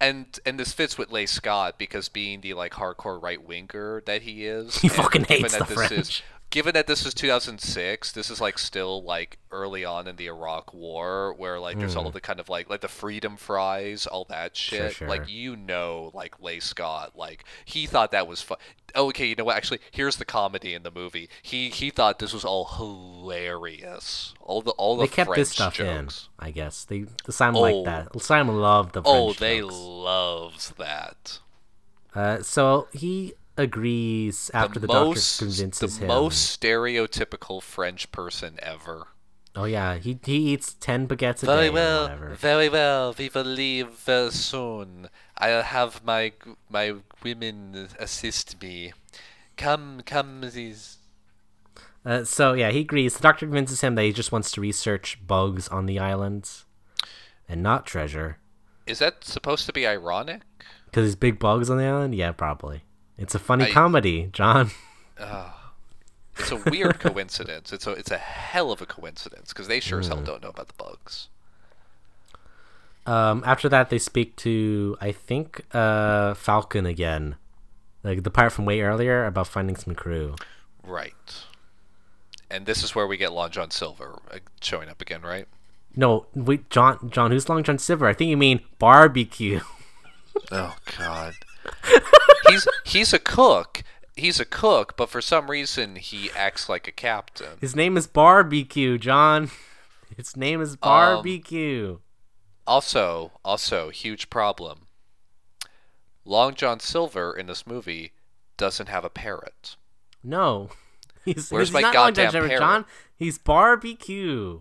[SPEAKER 3] and and this fits with Leigh Scott because being the like hardcore right winger that he is,
[SPEAKER 2] He fucking hates the French.
[SPEAKER 3] Is, given that this is 2006, this is like still like early on in the Iraq War, where like there's all of the kind of like like the freedom fries, all that shit.
[SPEAKER 2] sure.
[SPEAKER 3] Like you know, like Leigh Scott, like he thought that was fun. Okay, you know what? Actually, here's the comedy in the movie. He he thought this was all hilarious. All the all the
[SPEAKER 2] they kept
[SPEAKER 3] French
[SPEAKER 2] this stuff
[SPEAKER 3] jokes.
[SPEAKER 2] in. I guess they Simon liked
[SPEAKER 3] Oh.
[SPEAKER 2] that. Simon loved the French
[SPEAKER 3] Oh, they
[SPEAKER 2] jokes.
[SPEAKER 3] loves that.
[SPEAKER 2] Uh, so he agrees after the,
[SPEAKER 3] most,
[SPEAKER 2] doctor convinces
[SPEAKER 3] the
[SPEAKER 2] him.
[SPEAKER 3] The most stereotypical French person ever.
[SPEAKER 2] Oh yeah, he he eats ten baguettes a
[SPEAKER 3] Very
[SPEAKER 2] day. or
[SPEAKER 3] well, very well. We will leave very soon. I'll have my my women assist me. Come, come, these.
[SPEAKER 2] Uh, so yeah, he agrees. The doctor convinces him that he just wants to research bugs on the island, and not treasure.
[SPEAKER 3] Is that supposed to be ironic?
[SPEAKER 2] Because there's big bugs on the island. Yeah, probably. It's a funny
[SPEAKER 3] I-
[SPEAKER 2] comedy, John. *laughs*
[SPEAKER 3] It's a weird coincidence. It's a it's a hell of a coincidence because they sure as
[SPEAKER 2] Hmm.
[SPEAKER 3] hell don't know about the bugs.
[SPEAKER 2] Um, after that, they speak to I think uh Falcon again, like the part from way earlier about finding some crew.
[SPEAKER 3] Right. And this is where we get Long John Silver uh, showing up again, right?
[SPEAKER 2] No, wait, John. John, who's Long John Silver? I think you mean barbecue. *laughs*
[SPEAKER 3] Oh God. He's he's a cook. He's a cook, but for some reason he acts like a captain.
[SPEAKER 2] His name is Barbecue, John. His name is um, Barbecue.
[SPEAKER 3] Also, also huge problem. Long John Silver in this movie doesn't have a parrot.
[SPEAKER 2] no, *laughs* he's,
[SPEAKER 3] Where's
[SPEAKER 2] he's
[SPEAKER 3] my
[SPEAKER 2] not Long John Silver,
[SPEAKER 3] parrot?
[SPEAKER 2] John. He's Barbecue.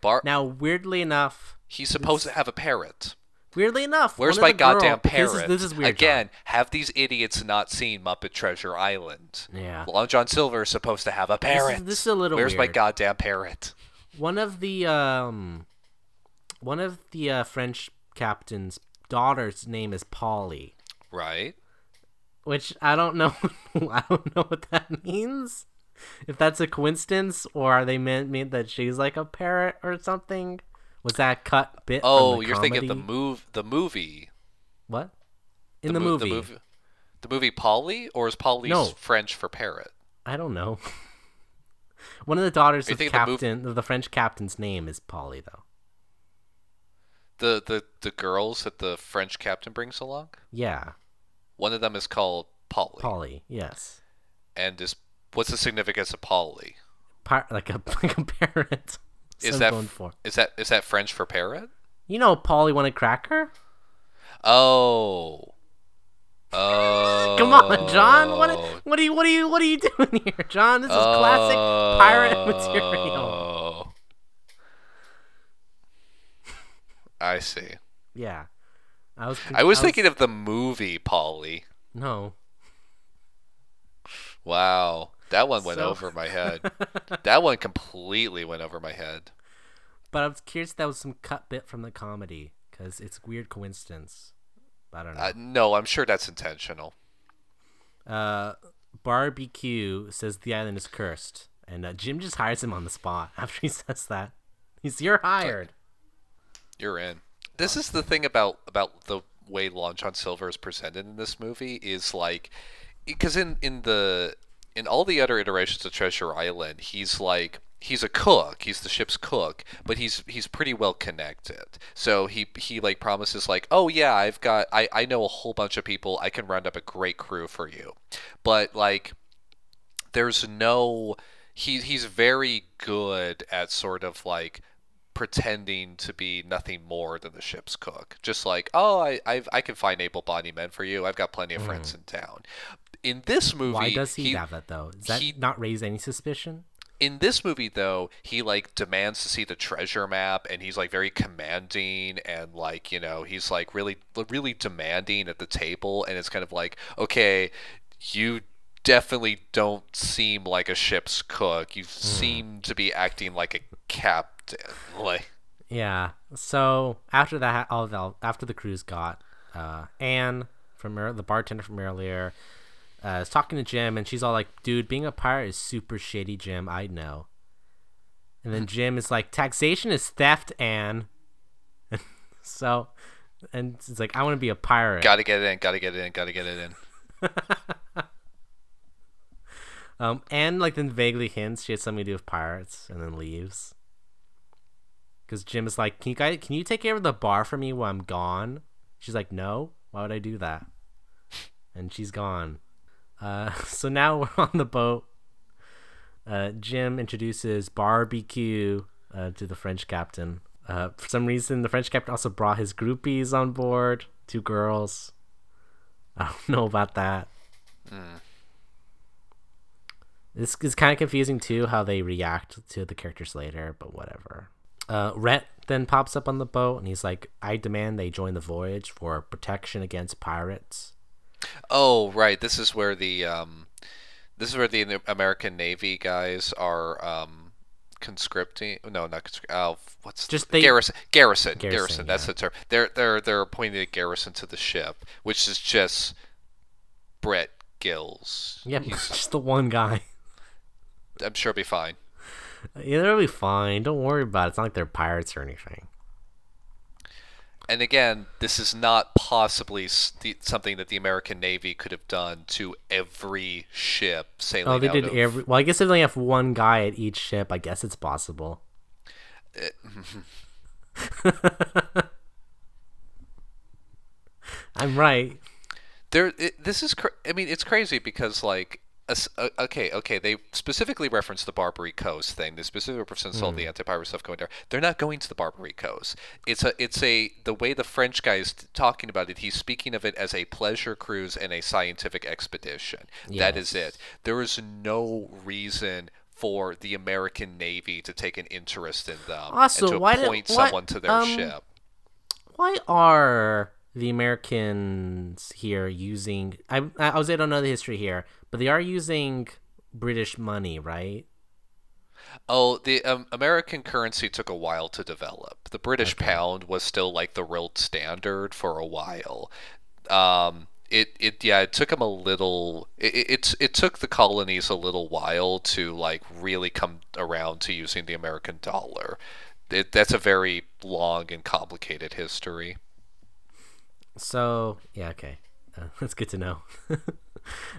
[SPEAKER 3] Bar
[SPEAKER 2] Now, weirdly enough,
[SPEAKER 3] he's supposed to have a parrot.
[SPEAKER 2] Weirdly enough,
[SPEAKER 3] Where's
[SPEAKER 2] one
[SPEAKER 3] my
[SPEAKER 2] of the girl-
[SPEAKER 3] goddamn parrot?
[SPEAKER 2] This is, this is weird. John.
[SPEAKER 3] Again, have these idiots not seen Muppet Treasure Island?
[SPEAKER 2] Yeah.
[SPEAKER 3] Long John Silver is supposed to have a parrot.
[SPEAKER 2] this is a little weird.
[SPEAKER 3] Where's my
[SPEAKER 2] weird.
[SPEAKER 3] goddamn parrot?
[SPEAKER 2] one of the um, one of the uh, French captain's daughter's name is Polly,
[SPEAKER 3] Right?
[SPEAKER 2] which I don't know. *laughs* I don't know what that means. If that's a coincidence, or are they meant mean that she's like a parrot or something? Was that cut bit?
[SPEAKER 3] Oh,
[SPEAKER 2] the
[SPEAKER 3] you're thinking of the move, the movie,
[SPEAKER 2] what? In the,
[SPEAKER 3] mo-
[SPEAKER 2] movie.
[SPEAKER 3] the movie, the movie Polly, or is Polly
[SPEAKER 2] No.
[SPEAKER 3] French for parrot?
[SPEAKER 2] I don't know. *laughs* One of the daughters of
[SPEAKER 3] think the mov-
[SPEAKER 2] captain the French captain's name is Polly, though.
[SPEAKER 3] The the the girls that the French captain brings along.
[SPEAKER 2] Yeah,
[SPEAKER 3] One of them is called Polly,
[SPEAKER 2] Polly. Yes,
[SPEAKER 3] and is what's the significance of Polly?
[SPEAKER 2] Par- like a *laughs* like a parrot.
[SPEAKER 3] Is that
[SPEAKER 2] going
[SPEAKER 3] f-
[SPEAKER 2] for?
[SPEAKER 3] is that is that French for parrot?
[SPEAKER 2] You know, Polly wanted cracker.
[SPEAKER 3] Oh. Oh.
[SPEAKER 2] Come on, John. What what are you what are you what are you doing here, John? This is classic pirate oh. material.
[SPEAKER 3] Oh. I see.
[SPEAKER 2] Yeah, I was.
[SPEAKER 3] I was thinking of the movie Polly.
[SPEAKER 2] no.
[SPEAKER 3] Wow, that one went
[SPEAKER 2] So-
[SPEAKER 3] over my head. *laughs* that one completely went over my head.
[SPEAKER 2] But I was curious if that was some cut bit from the comedy because it's weird coincidence. I don't know.
[SPEAKER 3] Uh, no, I'm sure that's intentional.
[SPEAKER 2] Uh, Barbecue says the island is cursed, and uh, Jim just hires him on the spot *laughs* after he says that. He's you're hired.
[SPEAKER 3] You're in. This is the thing about about the way Long John Silver is presented in this movie is like, because in in the in all the other iterations of Treasure Island, he's like he's a cook. He's the ship's cook, but he's he's pretty well connected. So he he like promises like, oh yeah, I've got I I know a whole bunch of people. I can round up a great crew for you, but like there's no he he's very good at sort of like pretending to be nothing more than the ship's cook. Just like, oh, I I've, I can find able-bodied men for you. I've got plenty of friends mm. in town. In this movie,
[SPEAKER 2] Why does he, have that though? Does that
[SPEAKER 3] he-
[SPEAKER 2] not raise any suspicion?
[SPEAKER 3] in this movie though he like demands to see the treasure map and he's like very commanding and like you know he's like really really demanding at the table and it's kind of like okay you definitely don't seem like a ship's cook you seem to be acting like a captain *laughs* like
[SPEAKER 2] Yeah. So after that, all the after the cruise got uh, Anne from the bartender from earlier uh, is talking to Jim, and she's all like, "Dude, being a pirate is super shady, Jim. I know." And then *laughs* Jim is like, "Taxation is theft, Anne." *laughs* so, and it's like, "I want to be a pirate."
[SPEAKER 3] gotta get it in gotta get it in gotta get it in *laughs*
[SPEAKER 2] Um, and like then vaguely hints she had something to do with pirates, and then leaves. Because Jim is like, "Can you guys, can you take care of the bar for me while I'm gone?" She's like, "No. Why would I do that?" And she's gone. Uh, *laughs* so now we're on the boat. Uh, Jim introduces barbecue uh, to the French captain. Uh, for some reason, the French captain also brought his groupies on board, two girls. I don't know about that. This is kind of confusing too, how they react to the characters later, but whatever. Uh, Rhett then pops up on the boat and he's like, I demand they join the voyage for protection against pirates.
[SPEAKER 3] Oh, right. This is where the um, this is where the American Navy guys are um, conscripting. No, not conscript. Uh, what's
[SPEAKER 2] Just
[SPEAKER 3] the,
[SPEAKER 2] they-
[SPEAKER 3] garrison? Garrison.
[SPEAKER 2] Garrison,
[SPEAKER 3] Garrison. That's
[SPEAKER 2] yeah.
[SPEAKER 3] the term. They're they're they're appointing a garrison to the ship, which is just Rhett Giles.
[SPEAKER 2] Yep,
[SPEAKER 3] He's- *laughs*
[SPEAKER 2] just the one guy.
[SPEAKER 3] I'm sure it'll be fine.
[SPEAKER 2] Yeah, they'll be fine. Don't worry about it. It's not like they're pirates or anything.
[SPEAKER 3] And again, this is not possibly s- the, something that the American Navy could have done to every ship sailing
[SPEAKER 2] Oh, they did
[SPEAKER 3] of
[SPEAKER 2] every. Well, I guess if they only have one guy at each ship, I guess it's possible. *laughs* *laughs* I'm right.
[SPEAKER 3] there it, this is cra- i mean it's crazy because like okay okay they specifically reference the barbary coast thing they specifically reference all the anti-pirate stuff going there. They're not going to the barbary coast. It's a it's a the way the french guy is talking about it he's speaking of it as a pleasure cruise and a scientific expedition. That is it. There is no reason for the American Navy to take an interest in them
[SPEAKER 2] Also,
[SPEAKER 3] and to
[SPEAKER 2] why did-
[SPEAKER 3] appoint
[SPEAKER 2] why-
[SPEAKER 3] someone to their
[SPEAKER 2] um,
[SPEAKER 3] ship.
[SPEAKER 2] Why are the Americans here using? I I was I don't know the history here, but they are using British money, right?
[SPEAKER 3] Oh, the um, American currency took a while to develop. The British pound was still like the real standard for a while. Um, it, it yeah, it took them a little. It, it it's- it took the colonies a little while to like really come around to using the American dollar. It, that's a very long and complicated history.
[SPEAKER 2] So yeah, okay, uh, *laughs* that's good to know. *laughs*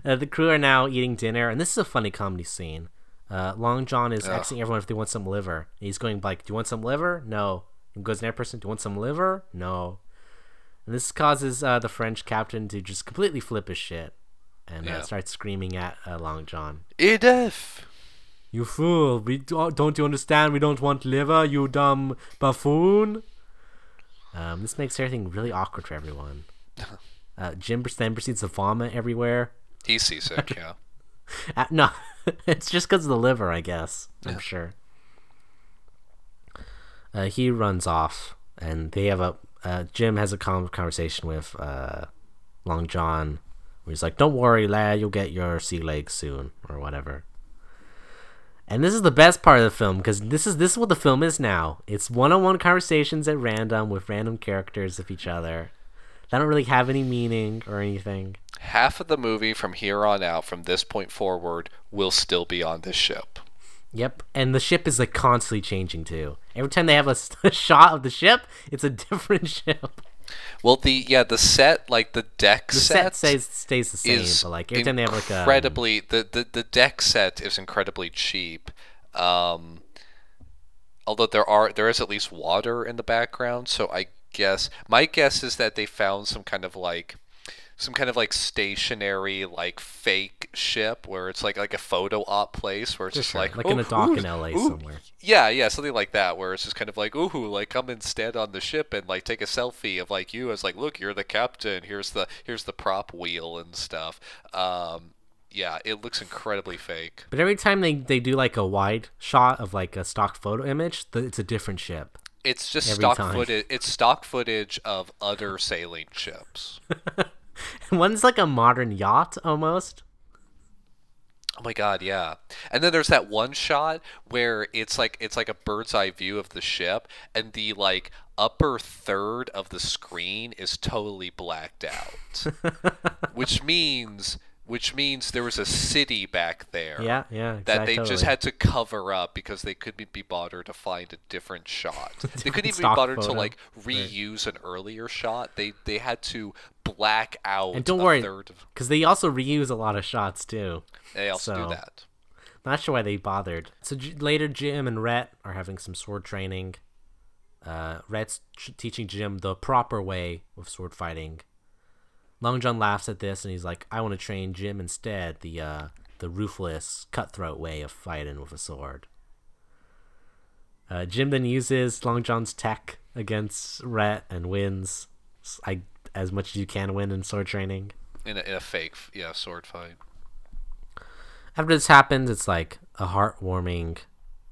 [SPEAKER 2] uh, the crew are now eating dinner, and this is a funny comedy scene. Uh, Long John is asking everyone if they want some liver. And he's going like, "Do you want some liver? No." And goes to another person, "Do you want some liver? No." And this causes uh, the French captain to just completely flip his shit and uh,
[SPEAKER 3] Yeah.
[SPEAKER 2] start screaming at uh, Long John.
[SPEAKER 3] Enough.
[SPEAKER 2] You fool! We do- don't you understand? We don't want liver, you dumb buffoon. Um, this makes everything really awkward for everyone. *laughs* Uh, Jim then proceeds to vomit everywhere.
[SPEAKER 3] He's seasick. *laughs* yeah.
[SPEAKER 2] Uh, no, *laughs* it's just because of the liver, I guess. I'm sure. Uh, he runs off, and they have a. Uh, Jim has a conversation with uh, Long John, where he's like, "Don't worry, lad, you'll get your sea legs soon, or whatever." And this is the best part of the film because this is this is what the film is now. It's one-on-one conversations at random with random characters of each other. They don't really have any meaning or anything.
[SPEAKER 3] Half of the movie from here on out, from this point forward, will still be on this ship.
[SPEAKER 2] Yep, and the ship is like constantly changing too. Every time they have a *laughs* shot of the ship, it's a different *laughs* ship.
[SPEAKER 3] Well, the yeah, the set like the deck
[SPEAKER 2] The
[SPEAKER 3] set,
[SPEAKER 2] set stays stays the same, but like every time they have like a
[SPEAKER 3] incredibly the, the the deck set is incredibly cheap. Um, although there are there is at least water in the background, so I guess my guess is that they found some kind of like some kind of like stationary like fake ship where it's like like a photo op place where it's just
[SPEAKER 2] sure,
[SPEAKER 3] like
[SPEAKER 2] like in
[SPEAKER 3] "Oh,
[SPEAKER 2] a dock
[SPEAKER 3] ooh,
[SPEAKER 2] in LA
[SPEAKER 3] ooh."
[SPEAKER 2] somewhere.
[SPEAKER 3] Yeah, yeah, something like that, where it's just kind of like, ooh, like come and stand on the ship and like take a selfie of like you as like, look, you're the captain. Here's the here's the prop wheel and stuff. Um, yeah, it looks incredibly fake.
[SPEAKER 2] But every time they, they do like a wide shot of like a stock photo image, it's a different ship.
[SPEAKER 3] It's just
[SPEAKER 2] Every
[SPEAKER 3] stock
[SPEAKER 2] time.
[SPEAKER 3] footage. It's stock footage of other sailing ships. *laughs*
[SPEAKER 2] One's like a modern yacht almost.
[SPEAKER 3] Oh my god, yeah. And then there's that one shot where it's like it's like a bird's eye view of the ship and the like upper third of the screen is totally blacked out. *laughs* which means which means there was a city back there.
[SPEAKER 2] Yeah, yeah,
[SPEAKER 3] That they just had to cover up because they couldn't be bothered to find a different shot. *laughs* they couldn't even be bothered to like reuse an earlier shot. They they had to black out
[SPEAKER 2] And don't
[SPEAKER 3] a
[SPEAKER 2] worry,
[SPEAKER 3] of
[SPEAKER 2] because they also reuse a lot of shots too.
[SPEAKER 3] they also
[SPEAKER 2] So-
[SPEAKER 3] do that.
[SPEAKER 2] Not sure why they bothered. So J- later, Jim and Rhett are having some sword training. Uh, Rhett's teaching Jim the proper way of sword fighting. Long John laughs at this and he's like, "I want to train Jim instead, the uh, the ruthless, cutthroat way of fighting with a sword." Uh, Jim then uses Long John's tech against Rhett and wins. I as much as you can win in sword training.
[SPEAKER 3] In a, in a fake, yeah, sword fight.
[SPEAKER 2] After this happens, it's like a heartwarming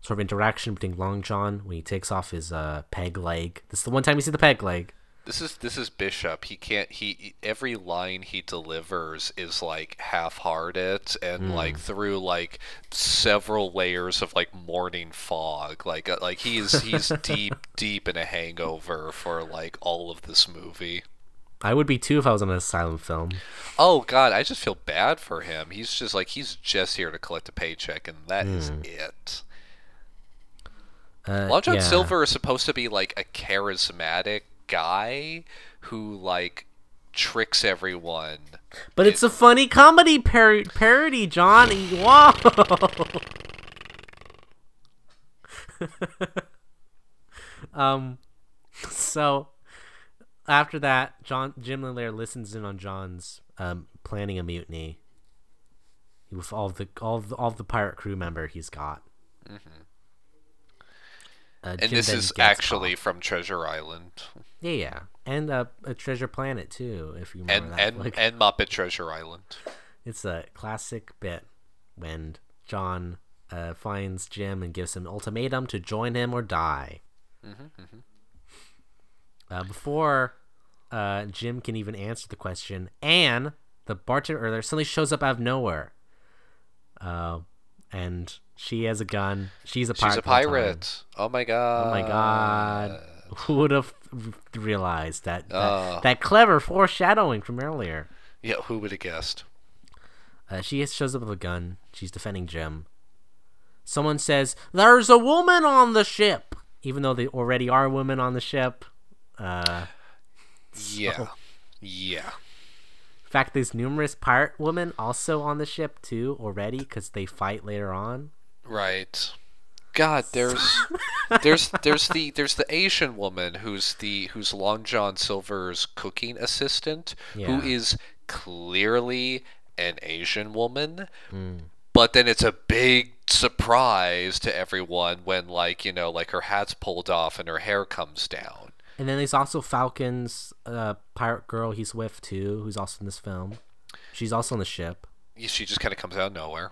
[SPEAKER 2] sort of interaction between Long John when he takes off his uh, peg leg. This is the one time you see the peg leg.
[SPEAKER 3] This is this is Bishop. He can't. He every line he delivers is like half-hearted and like through like several layers of like morning fog. Like uh, like he's he's *laughs* deep deep in a hangover for like all of this movie.
[SPEAKER 2] I would be too if I was on an asylum film.
[SPEAKER 3] Oh God, I just feel bad for him. He's just like he's just here to collect a paycheck, and that is it.
[SPEAKER 2] Uh,
[SPEAKER 3] Long John
[SPEAKER 2] yeah.
[SPEAKER 3] Silver is supposed to be like a charismatic guy who like tricks everyone.
[SPEAKER 2] But it's a funny comedy par- parody, Johnny. Whoa. *laughs* um, so after that, John Jim Lair listens in on John's um, planning a mutiny with all the all the, all the pirate crew member he's got. Uh,
[SPEAKER 3] Mm-hmm. And
[SPEAKER 2] Jim
[SPEAKER 3] this is actually from Treasure Island
[SPEAKER 2] yeah, yeah, and uh, a Treasure Planet too, if you remember
[SPEAKER 3] and
[SPEAKER 2] that.
[SPEAKER 3] and
[SPEAKER 2] like-
[SPEAKER 3] and Muppet Treasure Island.
[SPEAKER 2] It's a classic bit when John uh, finds Jim and gives him an ultimatum to join him or die. Uh, before uh, Jim can even answer the question, Anne, the bartender suddenly shows up out of nowhere. Uh, and she has a gun. She's a pirate.
[SPEAKER 3] She's a
[SPEAKER 2] the whole time.
[SPEAKER 3] pirate. Oh my god.
[SPEAKER 2] Oh my god. Who would have realized that that,
[SPEAKER 3] Uh.
[SPEAKER 2] that clever foreshadowing from earlier?
[SPEAKER 3] Yeah, who would have guessed?
[SPEAKER 2] Uh, she shows up with a gun. She's defending Jim. Someone says, There's a woman on the ship! Even though they already are women on the ship. Uh,
[SPEAKER 3] Yeah. Yeah.
[SPEAKER 2] in fact, there's numerous pirate women also on the ship, too, already, because they fight later on.
[SPEAKER 3] Right. God, there's there's there's the there's the Asian woman who's the who's Long John Silver's cooking assistant who
[SPEAKER 2] Yeah.
[SPEAKER 3] is clearly an Asian woman.
[SPEAKER 2] Mm.
[SPEAKER 3] But then it's a big surprise to everyone when like, you know, like her hat's pulled off and her hair comes down.
[SPEAKER 2] And then there's also Falcon's uh, pirate girl he's with, too, who's also in this film. She's also on the ship.
[SPEAKER 3] She just kind of comes out of nowhere.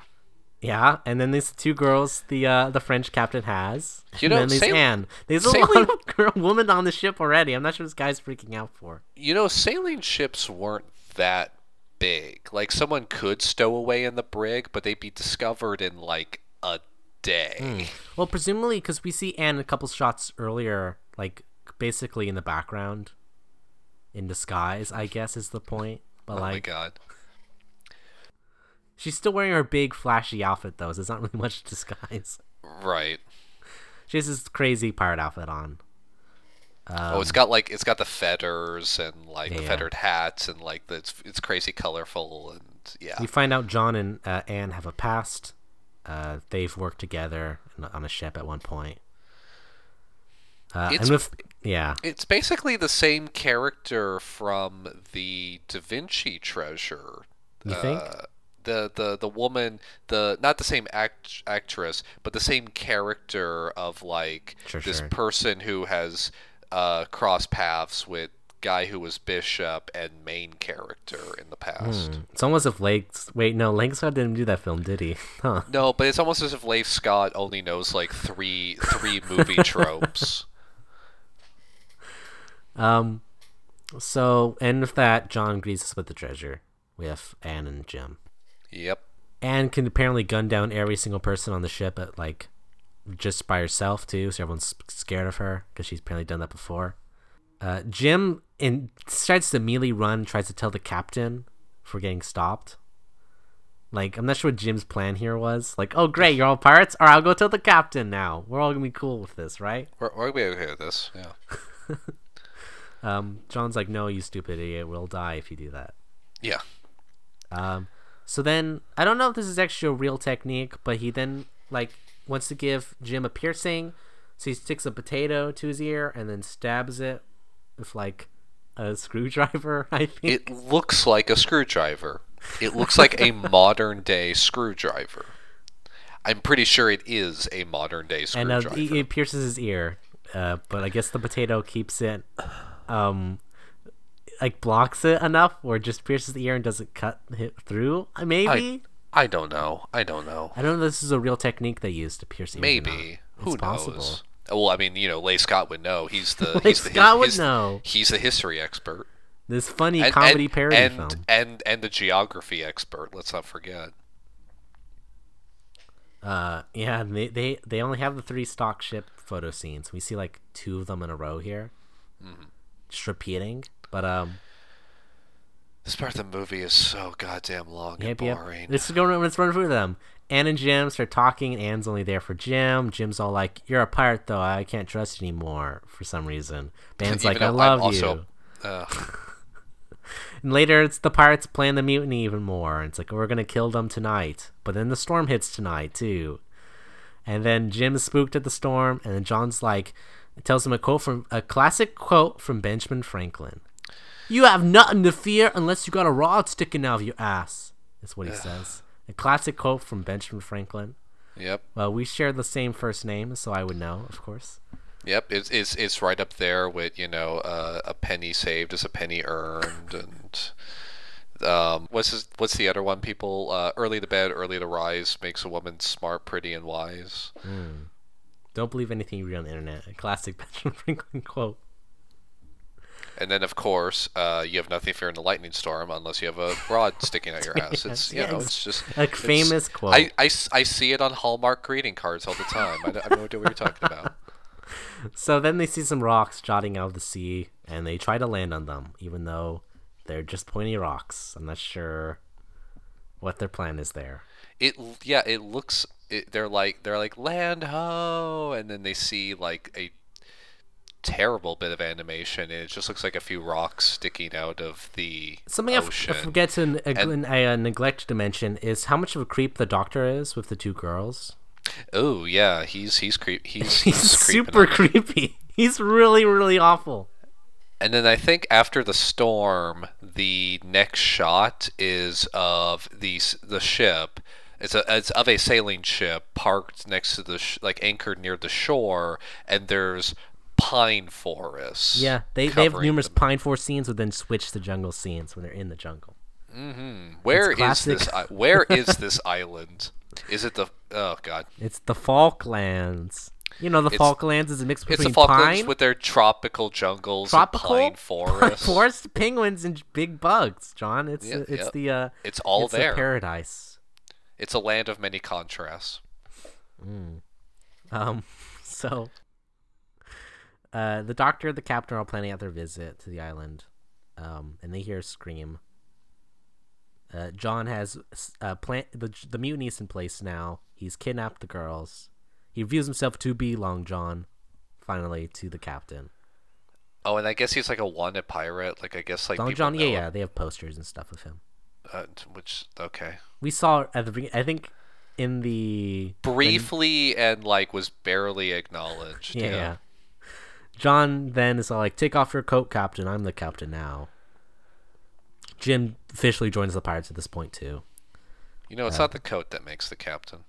[SPEAKER 2] Yeah, and then these two girls the uh, the French captain has.
[SPEAKER 3] You
[SPEAKER 2] and
[SPEAKER 3] know,
[SPEAKER 2] then there's Anne. There's a
[SPEAKER 3] sailing-
[SPEAKER 2] lot of *laughs* girl, women on the ship already. I'm not sure this guy's freaking out for.
[SPEAKER 3] You know, sailing ships weren't that big. Like someone could stow away in the brig, but they'd be discovered in like a day.
[SPEAKER 2] Well, presumably because we see Anne a couple shots earlier, like basically in the background, in disguise. I guess is the point. But
[SPEAKER 3] Oh my
[SPEAKER 2] like,
[SPEAKER 3] god.
[SPEAKER 2] She's still wearing her big flashy outfit though, so it's not *laughs* really much disguise.
[SPEAKER 3] Right.
[SPEAKER 2] She has this crazy pirate outfit on.
[SPEAKER 3] oh, it's got like it's got the feathers and like the
[SPEAKER 2] Um,
[SPEAKER 3] feathered hats and like the, it's it's crazy colorful and yeah.
[SPEAKER 2] You find out John and uh, Anne have a past. Uh, they've worked together on a- ship at one point. Uh,
[SPEAKER 3] It's-
[SPEAKER 2] and with yeah,
[SPEAKER 3] It's basically the same character from the Da Vinci Treasure.
[SPEAKER 2] you think?
[SPEAKER 3] The, the the woman the not the same act, actress but the same character of like
[SPEAKER 2] Sure,
[SPEAKER 3] this
[SPEAKER 2] sure.
[SPEAKER 3] person who has uh crossed paths with guy who was bishop and main character in the past
[SPEAKER 2] It's almost as if Legs. Wait, no, Langside didn't do that film, did he? *laughs* Huh.
[SPEAKER 3] no but it's almost as if Leigh Scott only knows like three three movie *laughs* tropes
[SPEAKER 2] Um, so and with that, John greets us with the treasure We have Anne and Jim.
[SPEAKER 3] Yep
[SPEAKER 2] And can apparently gun down every single person on the ship at like just by herself too, so everyone's scared of her because she's apparently done that before. Uh, Jim in starts to immediately run, tries to tell the captain for getting stopped. Like I'm not sure what Jim's plan here was. Like, oh great, you're all pirates. All right, I'll go tell the captain now. We're all gonna be cool with this, right?
[SPEAKER 3] we're, we're gonna be okay with this yeah *laughs*
[SPEAKER 2] Um, John's like, no, you stupid idiot. We'll die if you do that.
[SPEAKER 3] yeah
[SPEAKER 2] Um, So then I don't know if this is actually a real technique, but he then like wants to give Jim a piercing, so he sticks a potato to his ear and then stabs it with like a *laughs* screwdriver. I think.
[SPEAKER 3] It looks like a screwdriver. It looks like a *laughs* modern day screwdriver. I'm pretty sure it is a modern day
[SPEAKER 2] and uh,
[SPEAKER 3] screwdriver.
[SPEAKER 2] he, it pierces his ear, uh, but I guess the potato keeps it, um, like blocks it enough, or just pierces the ear and doesn't cut it through. Uh, Maybe
[SPEAKER 3] I, I don't know. I don't know.
[SPEAKER 2] I, don't know. If this is a real technique they use to pierce ears.
[SPEAKER 3] Maybe. Who knows?
[SPEAKER 2] possible.
[SPEAKER 3] Well, I mean, you know, Leigh Scott would know. He's the *laughs* he's the,
[SPEAKER 2] Scott would
[SPEAKER 3] his-
[SPEAKER 2] know.
[SPEAKER 3] He's the history expert.
[SPEAKER 2] This funny
[SPEAKER 3] And,
[SPEAKER 2] comedy
[SPEAKER 3] and,
[SPEAKER 2] parody
[SPEAKER 3] and,
[SPEAKER 2] film.
[SPEAKER 3] and and the geography expert. Let's not forget.
[SPEAKER 2] Uh, yeah, they, they they only have the three stock ship photo scenes. We see like two of them in a row here,
[SPEAKER 3] Mm-hmm.
[SPEAKER 2] just repeating. But um,
[SPEAKER 3] This part of the movie is so goddamn long
[SPEAKER 2] yep,
[SPEAKER 3] and
[SPEAKER 2] yep.
[SPEAKER 3] boring.
[SPEAKER 2] Let's go. Let's run through them. Anne and Jim start talking, and Anne's only there for Jim. Jim's all like, "You're a pirate, though. I can't trust you anymore for some reason." *laughs* Ben's like, "I love
[SPEAKER 3] I'm
[SPEAKER 2] you."
[SPEAKER 3] also- uh, *laughs*
[SPEAKER 2] And later, it's the pirates plan the mutiny even more. It's like we're gonna kill them tonight, but then the storm hits tonight too. And then Jim's spooked at the storm, and then John's like, tells him a quote from a classic quote from Benjamin Franklin. You have nothing to fear unless you got a rod sticking out of your ass. Is what he says. A classic quote from Benjamin Franklin.
[SPEAKER 3] yep,
[SPEAKER 2] Well, we share the same first name, so I would know, of course.
[SPEAKER 3] yep. It's it's it's right up there with you know uh, a penny saved is a penny earned, and um, what's his, what's the other one? People uh, early to bed, early to rise makes a woman smart, pretty, and wise.
[SPEAKER 2] Don't believe anything you read on the internet. A classic *laughs* Benjamin Franklin quote.
[SPEAKER 3] And then, of course, uh, you have nothing fear in the lightning storm unless you have a rod *laughs* sticking out your ass. It's you know,
[SPEAKER 2] it's
[SPEAKER 3] just
[SPEAKER 2] a
[SPEAKER 3] it's-
[SPEAKER 2] famous quote.
[SPEAKER 3] I I see it on Hallmark greeting cards all the time. I, don't- I have no idea what you're talking about. *laughs*
[SPEAKER 2] So then they see some rocks jutting out of the sea, and they try to land on them, even though they're just pointy rocks. I'm not sure what their plan is there.
[SPEAKER 3] It yeah, it looks. It, they're like they're like land ho, and then they see like a terrible bit of animation, and it just looks like a few rocks sticking out of the
[SPEAKER 2] Something
[SPEAKER 3] ocean.
[SPEAKER 2] I forget to neg-
[SPEAKER 3] And-
[SPEAKER 2] I, uh, neglect to mention is how much of a creep the doctor is with the two girls.
[SPEAKER 3] Oh yeah, he's he's creep. *laughs* He's
[SPEAKER 2] He's
[SPEAKER 3] he's
[SPEAKER 2] super creepy. He's really, really awful.
[SPEAKER 3] And then I think after the storm, the next shot is of the the ship. It's a it's of a sailing ship parked next to the sh- like anchored near the shore, and there's pine forests.
[SPEAKER 2] Yeah, they, they have numerous
[SPEAKER 3] the-
[SPEAKER 2] pine forest scenes, but then switch to jungle scenes when they're in the jungle.
[SPEAKER 3] Where is this? Where *laughs* is this island? Is it the? Oh God!
[SPEAKER 2] It's the Falklands. You know, the
[SPEAKER 3] It's-
[SPEAKER 2] Falklands is a mix
[SPEAKER 3] It's
[SPEAKER 2] between
[SPEAKER 3] the Falklands
[SPEAKER 2] pine,
[SPEAKER 3] with their tropical jungles,
[SPEAKER 2] tropical
[SPEAKER 3] and pine forests.
[SPEAKER 2] forest penguins, and big bugs. John, it's
[SPEAKER 3] Yeah,
[SPEAKER 2] it's
[SPEAKER 3] yep.
[SPEAKER 2] the uh,
[SPEAKER 3] It's all
[SPEAKER 2] it's
[SPEAKER 3] there.
[SPEAKER 2] paradise.
[SPEAKER 3] It's a land of many contrasts.
[SPEAKER 2] Um, *laughs* so uh, the doctor and the captain are planning out their visit to the island, um, and they hear a scream. Uh, John has uh, plan- the the mutiny's in place now. He's kidnapped the girls. He reveals himself to be Long John, finally to the captain.
[SPEAKER 3] Oh, and I guess he's like a wanted pirate. Like I guess like
[SPEAKER 2] Long John, yeah, yeah, they have posters and stuff of him.
[SPEAKER 3] Uh, which okay.
[SPEAKER 2] We saw at the be- I think in the
[SPEAKER 3] briefly and like was barely acknowledged.
[SPEAKER 2] yeah,
[SPEAKER 3] Yeah.
[SPEAKER 2] yeah. John then is all like, "Take off your coat, Captain. I'm the captain now." Jim officially joins the pirates at this point too.
[SPEAKER 3] You know, it's not the coat that makes the captain.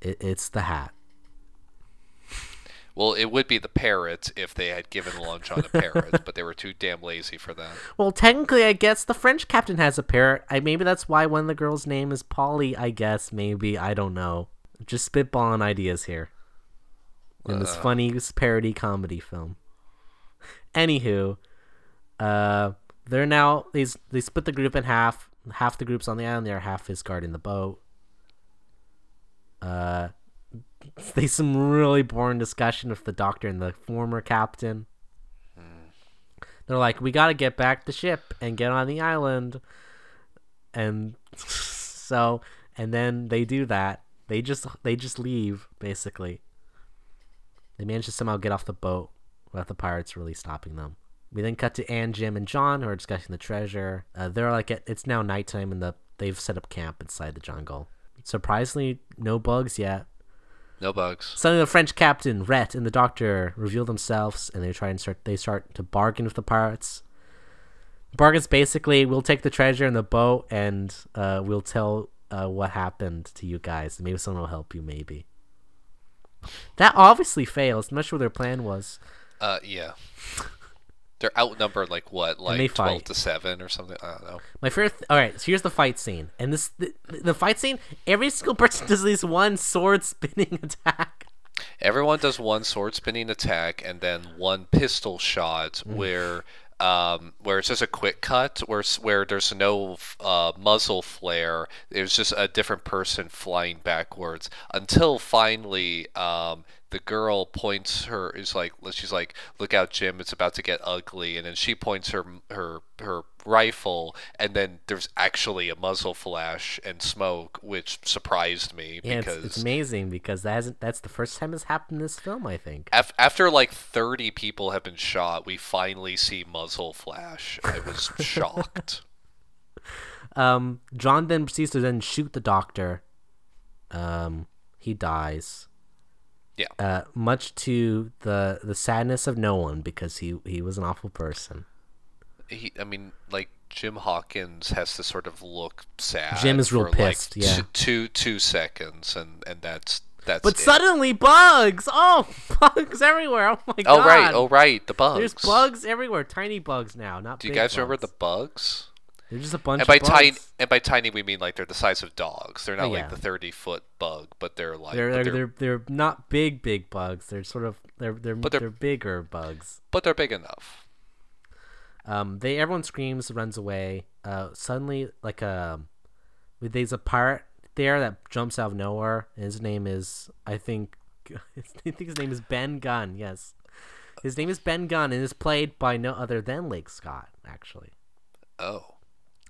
[SPEAKER 2] It, it's the hat.
[SPEAKER 3] Well, it would be the parrot if they had given Long John a parrot, but they were too damn lazy for that. *laughs*
[SPEAKER 2] Well, technically, I guess the French captain has a parrot. I maybe that's why one of the girls' name is Polly. I guess maybe I don't know. Just spitballing ideas here in this funny parody comedy film. *laughs* Anywho, uh, they're now they they split the group in half. Half the group's on the island. The other half is guarding the boat. Uh, *laughs* they some really boring discussion with the doctor and the former captain. They're like, we got to get back the ship and get on the island. And *laughs* so, and then they do that. They just they just leave basically. They manage to somehow get off the boat without the pirates really stopping them. We then cut to Anne, Jim, and John who are discussing the treasure. Uh, they're like, at, it's now nighttime, and the they've set up camp inside the jungle. Surprisingly, no bugs yet.
[SPEAKER 3] No bugs.
[SPEAKER 2] Suddenly, the French captain, Rhett, and the doctor reveal themselves, and they try and start. They start to bargain with the pirates. Bargains basically, we'll take the treasure and the boat, and uh, we'll tell uh, what happened to you guys. Maybe someone will help you. Maybe. That obviously fails. I'm not sure what their plan was.
[SPEAKER 3] Uh, yeah. They're outnumbered like what, like twelve
[SPEAKER 2] fight.
[SPEAKER 3] to seven or something. I don't know.
[SPEAKER 2] My favorite. Th- All right, so here's the fight scene, and this the, the fight scene. Every single *laughs* person does at least one sword spinning *laughs* attack.
[SPEAKER 3] Everyone does one sword spinning attack and then one pistol shot
[SPEAKER 2] Mm.
[SPEAKER 3] where um, where it's just a quick cut where where there's no uh, muzzle flare. It's just a different person flying backwards until finally um, the girl points her is like she's like look out Jim it's about to get ugly and then she points her her her rifle and then there's actually a muzzle flash and smoke which surprised me
[SPEAKER 2] Yeah,
[SPEAKER 3] because
[SPEAKER 2] it's, it's amazing because that hasn't. That's the first time it's happened in this film. I think.
[SPEAKER 3] Af- after like 30 people have been shot, we finally see muzzle flash. I was shocked. *laughs*
[SPEAKER 2] Um, John then proceeds to then shoot the doctor. Um, he dies.
[SPEAKER 3] Yeah.
[SPEAKER 2] Uh, much to the the sadness of no one because he he was an awful person.
[SPEAKER 3] He, I mean, like Jim Hawkins has to sort of look sad.
[SPEAKER 2] Jim is real
[SPEAKER 3] for, like,
[SPEAKER 2] pissed, yeah.
[SPEAKER 3] t- two two seconds, and and that's that's.
[SPEAKER 2] But
[SPEAKER 3] it.
[SPEAKER 2] suddenly, bugs! Oh, *laughs* bugs everywhere! Oh my god!
[SPEAKER 3] Oh right, oh right, the bugs.
[SPEAKER 2] There's bugs everywhere. Tiny bugs now, not.
[SPEAKER 3] Do you guys remember the
[SPEAKER 2] bugs. They're just a bunch
[SPEAKER 3] And by
[SPEAKER 2] of
[SPEAKER 3] tiny, and by tiny, we mean like they're the size of dogs. They're not
[SPEAKER 2] Oh,
[SPEAKER 3] like the thirty foot bug, but they're like,
[SPEAKER 2] They're they're,
[SPEAKER 3] they're,
[SPEAKER 2] they're they're not big big bugs. They're sort of they're they're
[SPEAKER 3] But they're-
[SPEAKER 2] they're bigger bugs.
[SPEAKER 3] but they're big enough.
[SPEAKER 2] Um, they everyone screams, runs away. Uh, suddenly, like a there's a pirate there that jumps out of nowhere. And his name is I think *laughs* I think his name is Ben Gunn. Yes, his name is Ben Gunn and is played by no other than Leigh Scott. Actually,
[SPEAKER 3] Oh,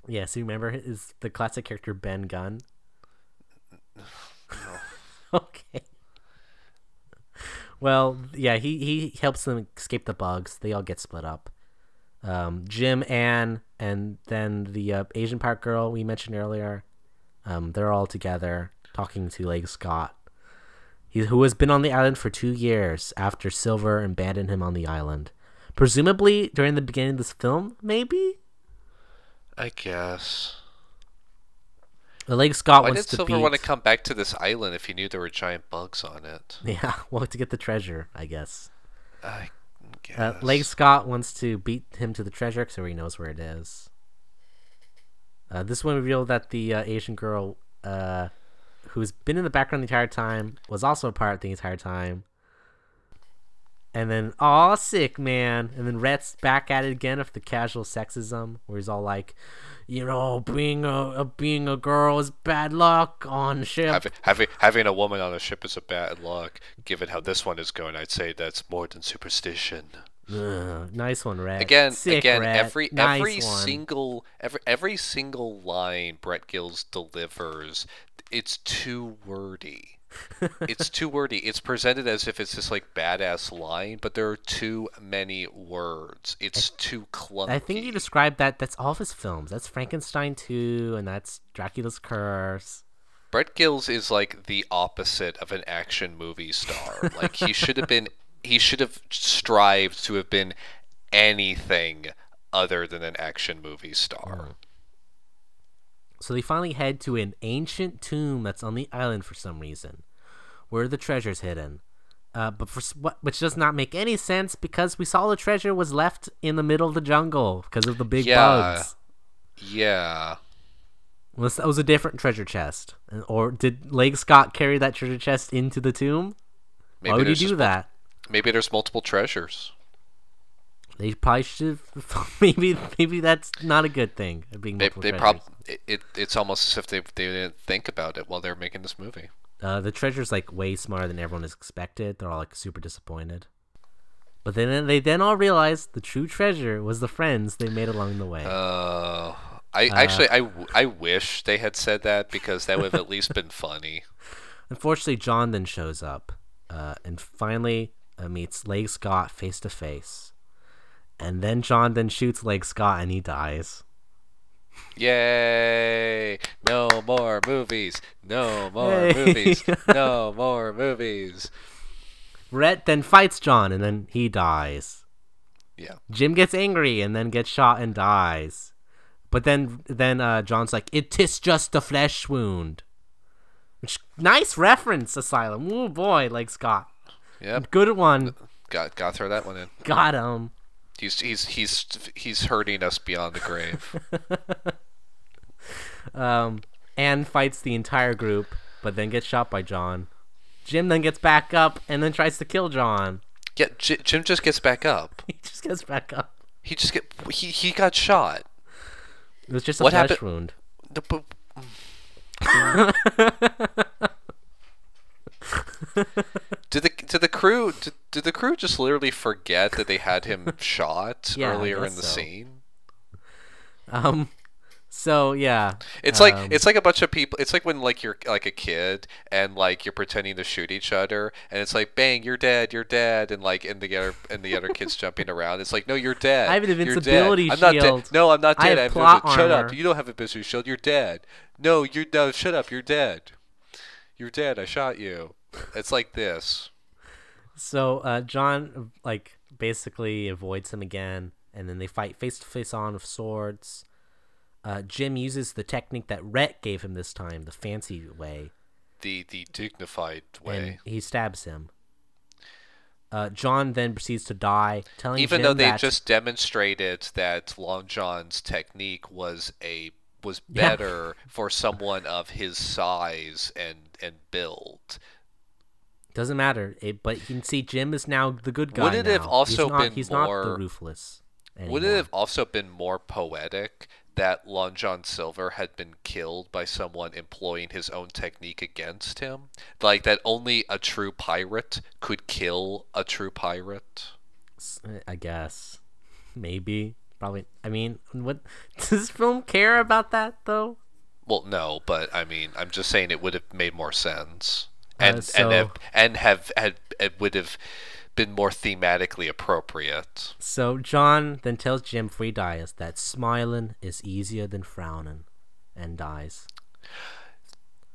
[SPEAKER 2] yes, you remember his the classic character Ben Gunn. *laughs* okay. Well, yeah, he he helps them escape the bugs. They all get split up. Um, Jim, Anne, and then the uh, Asian Park girl we mentioned earlier. Um, they're all together talking to Leigh Scott, he, who has been on the island for two years after Silver abandoned him on the island. Presumably during the beginning of this film, maybe.
[SPEAKER 3] I guess.
[SPEAKER 2] Leigh Scott
[SPEAKER 3] Why
[SPEAKER 2] wants
[SPEAKER 3] did
[SPEAKER 2] to
[SPEAKER 3] Silver
[SPEAKER 2] beat.
[SPEAKER 3] want to come back to this island if he knew there were giant bugs on it? *laughs*
[SPEAKER 2] Yeah, well, to get the treasure, I guess.
[SPEAKER 3] I guess.
[SPEAKER 2] Uh, Leigh Scott wants to beat him to the treasure so he knows where it is. Uh, this one revealed that the uh, Asian girl, uh, who's been in the background the entire time, was also a pirate the entire time. And then, aw, sick man. And then Rhett's back at it again of the casual sexism, where he's all like, you know, being a, a being a girl is bad luck on ship.
[SPEAKER 3] having, having having a woman on a ship is a bad luck. Given how this one is going, I'd say that's more than superstition.
[SPEAKER 2] Ugh, nice one, Rhett.
[SPEAKER 3] Again,
[SPEAKER 2] Sick,
[SPEAKER 3] again,
[SPEAKER 2] Rhett.
[SPEAKER 3] every
[SPEAKER 2] nice
[SPEAKER 3] every
[SPEAKER 2] one.
[SPEAKER 3] single every every single line Rhett Giles delivers, it's too wordy. It's too wordy. It's presented as if it's this like badass line, but there are too many words. It's too clunky.
[SPEAKER 2] I think you described that. That's all of his films. That's Frankenstein 2, and that's Dracula's Curse.
[SPEAKER 3] Rhett Giles is like the opposite of an action movie star. like he should have been *laughs* he should have strived to have been anything other than an action movie star. Mm.
[SPEAKER 2] So they finally head to an ancient tomb that's on the island for some reason, where the treasure's hidden. Uh, but for which does not make any sense because we saw the treasure was left in the middle of the jungle because of the big
[SPEAKER 3] Yeah.
[SPEAKER 2] bugs.
[SPEAKER 3] Yeah.
[SPEAKER 2] Unless that was a different treasure chest, or did Leigh Scott carry that treasure chest into the tomb?
[SPEAKER 3] Maybe
[SPEAKER 2] Why would
[SPEAKER 3] there's
[SPEAKER 2] do that?
[SPEAKER 3] Maybe there's multiple treasures.
[SPEAKER 2] They probably should. *laughs* Maybe maybe that's not a good thing. Being
[SPEAKER 3] They, they prob it, it it's almost as if they they didn't think about it while they were making this movie.
[SPEAKER 2] Uh, the treasure's like way smarter than everyone has expected. They're all like super disappointed. But then they then all realize the true treasure was the friends they made along the way.
[SPEAKER 3] Uh, I actually I, I wish they had said that because that would have at least been funny. *laughs* *laughs*
[SPEAKER 2] Unfortunately, John then shows up uh, and finally uh, meets Leigh Scott face to face. And then John then shoots Leigh Scott and he dies.
[SPEAKER 3] Yay! No more movies. No more movies. *laughs* No more movies.
[SPEAKER 2] Rhett then fights John and then he dies.
[SPEAKER 3] Yeah.
[SPEAKER 2] Jim gets angry and then gets shot and dies. But then then uh, John's like, "It is just a flesh wound." Which nice reference, Asylum. Oh boy, like Scott.
[SPEAKER 3] Yeah.
[SPEAKER 2] Good one.
[SPEAKER 3] Got got to throw that one in.
[SPEAKER 2] Got him.
[SPEAKER 3] He's he's he's he's hurting us beyond the grave. *laughs*
[SPEAKER 2] Um, Anne fights the entire group, but then gets shot by John. Jim then gets back up and then tries to kill John.
[SPEAKER 3] yeah, J- Jim just gets back up. *laughs*
[SPEAKER 2] He just gets back up.
[SPEAKER 3] He just get he he got shot.
[SPEAKER 2] It was just a
[SPEAKER 3] What
[SPEAKER 2] flesh
[SPEAKER 3] happened-
[SPEAKER 2] wound.
[SPEAKER 3] The- but- *laughs* did the did the crew did, did the crew just literally forget that they had him *laughs* shot
[SPEAKER 2] Yeah, I
[SPEAKER 3] earlier in the
[SPEAKER 2] so.
[SPEAKER 3] scene?
[SPEAKER 2] Um, so yeah,
[SPEAKER 3] It's like
[SPEAKER 2] um,
[SPEAKER 3] it's like a bunch of people. It's like when like you're like a kid and like you're pretending to shoot each other, and it's like bang, you're dead, you're dead, and like and the other and the other kids jumping around. It's like no, you're dead.
[SPEAKER 2] I have an invincibility
[SPEAKER 3] I'm not
[SPEAKER 2] shield.
[SPEAKER 3] dead. No, I'm not
[SPEAKER 2] I
[SPEAKER 3] dead.
[SPEAKER 2] have
[SPEAKER 3] I'm
[SPEAKER 2] plot
[SPEAKER 3] invisible. Shut up. You don't have a invincibility shield. You're dead. No, you're no. Shut up. You're dead. You're dead. I shot you. It's like this.
[SPEAKER 2] So uh, John like basically avoids him again, and then they fight face to face on with swords. Uh, Jim uses the technique that Rhett gave him this time, the fancy way,
[SPEAKER 3] The the dignified way.
[SPEAKER 2] and he stabs him. Uh, John then proceeds to die, telling
[SPEAKER 3] Even
[SPEAKER 2] Jim
[SPEAKER 3] though they
[SPEAKER 2] that,
[SPEAKER 3] just demonstrated that Long John's technique was a was
[SPEAKER 2] Yeah.
[SPEAKER 3] better for someone of his size and and build.
[SPEAKER 2] Doesn't matter. It, but you can see Jim is now the good guy.
[SPEAKER 3] Would it have also
[SPEAKER 2] he's not,
[SPEAKER 3] been
[SPEAKER 2] he's not
[SPEAKER 3] more-
[SPEAKER 2] the ruthless.
[SPEAKER 3] Would it have also been more poetic that Long John Silver had been killed by someone employing his own technique against him? Like that only a true pirate could kill a true pirate?
[SPEAKER 2] I guess. Maybe. Probably. I mean, what *laughs* does this film care about that though?
[SPEAKER 3] Well, no, but I mean, I'm just saying it would have made more sense,
[SPEAKER 2] Uh,
[SPEAKER 3] and
[SPEAKER 2] so-
[SPEAKER 3] and have, and have had it would have been more thematically appropriate.
[SPEAKER 2] So John then tells Jim before he dies that smiling is easier than frowning, and dies.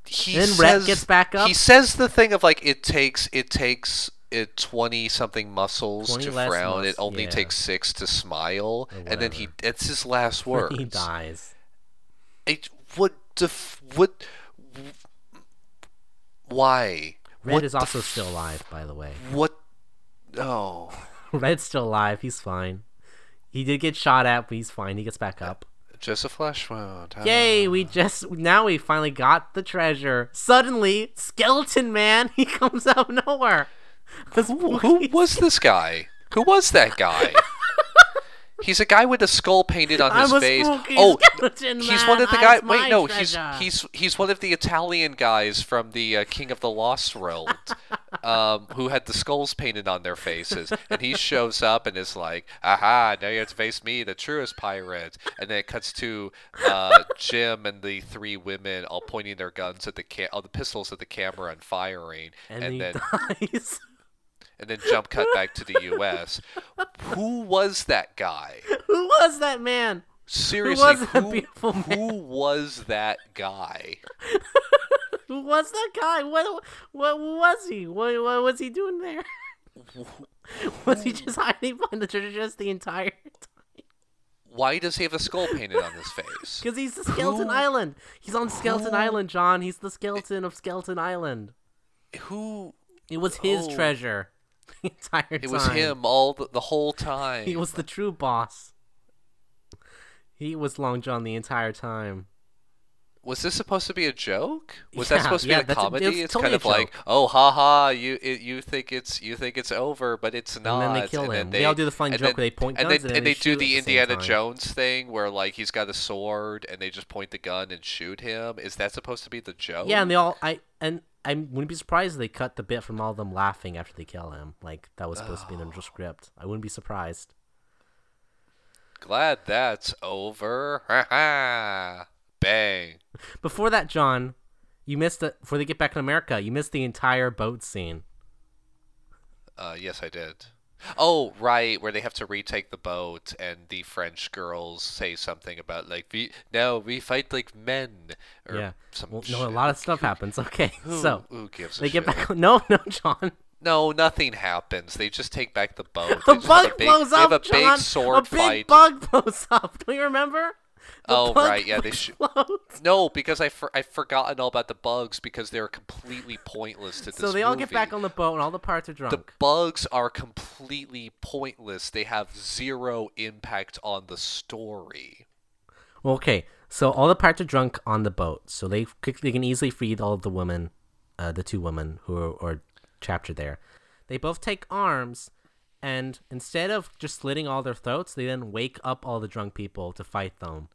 [SPEAKER 3] He
[SPEAKER 2] Then Rhett gets back up.
[SPEAKER 3] He says the thing of like it takes it takes it twenty something muscles
[SPEAKER 2] 20
[SPEAKER 3] to frown. it only
[SPEAKER 2] yeah.
[SPEAKER 3] takes six to smile, and then he it's his last *laughs* word
[SPEAKER 2] he dies.
[SPEAKER 3] It, would the would what? Why?
[SPEAKER 2] Rhett
[SPEAKER 3] what
[SPEAKER 2] is also
[SPEAKER 3] f-
[SPEAKER 2] still alive, by the way.
[SPEAKER 3] What? Oh. *laughs*
[SPEAKER 2] Rhett's still alive. He's fine. He did get shot at, but he's fine. He gets back up.
[SPEAKER 3] Just a flesh wound.
[SPEAKER 2] Yay! We just now we finally got the treasure. Suddenly, skeleton man, *laughs* he comes out of nowhere.
[SPEAKER 3] Who, who was this guy? Who was that guy? *laughs* He's a guy with a skull painted on his face. Oh, he's
[SPEAKER 2] man.
[SPEAKER 3] one of the guys. Wait, no, he's
[SPEAKER 2] treasure.
[SPEAKER 3] he's he's one of the Italian guys from the uh, King of the Lost World, *laughs* um, who had the skulls painted on their faces, and he shows up and is like, "Aha! Now you have to face me, the truest pirate." And then it cuts to uh, Jim and the three women all pointing their guns at the ca- all the pistols at the camera and firing,
[SPEAKER 2] and,
[SPEAKER 3] and
[SPEAKER 2] he
[SPEAKER 3] then *laughs*
[SPEAKER 2] dies.
[SPEAKER 3] And then jump cut back to the U.S. Who was that guy?
[SPEAKER 2] Who was that man?
[SPEAKER 3] Seriously,
[SPEAKER 2] was that
[SPEAKER 3] who, who was that guy? *laughs*
[SPEAKER 2] Who was that guy? What what was he? What, what was he doing there? *laughs* was he just hiding behind the treasure chest the entire time?
[SPEAKER 3] Why does he have a skull painted on his face? *laughs*
[SPEAKER 2] Because he's the Skeleton
[SPEAKER 3] Who-
[SPEAKER 2] Island. He's on Skeleton
[SPEAKER 3] who-
[SPEAKER 2] Island, John. He's the skeleton of Skeleton Island.
[SPEAKER 3] Who?
[SPEAKER 2] It was his
[SPEAKER 3] Oh.
[SPEAKER 2] treasure *laughs* the entire time.
[SPEAKER 3] It was him all the, the whole time. *laughs*
[SPEAKER 2] He was the true boss. He was Long John the entire time.
[SPEAKER 3] Was this supposed to be a joke? Was that supposed to
[SPEAKER 2] yeah,
[SPEAKER 3] be a
[SPEAKER 2] that's a-
[SPEAKER 3] comedy?
[SPEAKER 2] it
[SPEAKER 3] it's
[SPEAKER 2] totally
[SPEAKER 3] kind of like, oh, haha, you it, you think it's you think it's over, but it's not.
[SPEAKER 2] And then they kill
[SPEAKER 3] and
[SPEAKER 2] him. They all do the fun joke
[SPEAKER 3] then-
[SPEAKER 2] where they point
[SPEAKER 3] and
[SPEAKER 2] guns and then
[SPEAKER 3] they,
[SPEAKER 2] they
[SPEAKER 3] do the Indiana. Jones thing where like he's got a sword and they just point the gun and shoot him. Is that supposed to be the joke?
[SPEAKER 2] Yeah, and they all I and I wouldn't be surprised if they cut the bit from all of them laughing after they kill him. Like that was supposed to be in the original *sighs* script. I wouldn't be surprised.
[SPEAKER 3] Glad that's over. Ha *laughs* ha. Bang.
[SPEAKER 2] Before that, John, you missed it. Before they get back in America, you missed the entire boat scene.
[SPEAKER 3] Uh, yes, I did. Oh, right, where they have to retake the boat, and the French girls say something about like we no, we fight like men. Or
[SPEAKER 2] yeah. Well, no, a lot of stuff happens. Okay, *laughs*
[SPEAKER 3] Who,
[SPEAKER 2] so
[SPEAKER 3] who gives a
[SPEAKER 2] they get back. No, no, John.
[SPEAKER 3] No, nothing happens. They just take back the boat. *laughs*
[SPEAKER 2] The
[SPEAKER 3] They
[SPEAKER 2] bug
[SPEAKER 3] big,
[SPEAKER 2] blows
[SPEAKER 3] they
[SPEAKER 2] up,
[SPEAKER 3] have a
[SPEAKER 2] John.
[SPEAKER 3] big sword
[SPEAKER 2] a big
[SPEAKER 3] fight.
[SPEAKER 2] bug blows up. *laughs* Do you remember?
[SPEAKER 3] Oh, right, yeah, they should. No, because I for- I've forgotten all about the bugs because they're completely pointless to this
[SPEAKER 2] So they all get back on the boat, and all the parts are drunk.
[SPEAKER 3] The bugs are completely pointless. They have zero impact on the story.
[SPEAKER 2] Well, okay, so all the parts are drunk on the boat, so they they can easily free all of the women, uh, the two women who are, are trapped there. They both take arms, and instead of just slitting all their throats, they then wake up all the drunk people to fight them,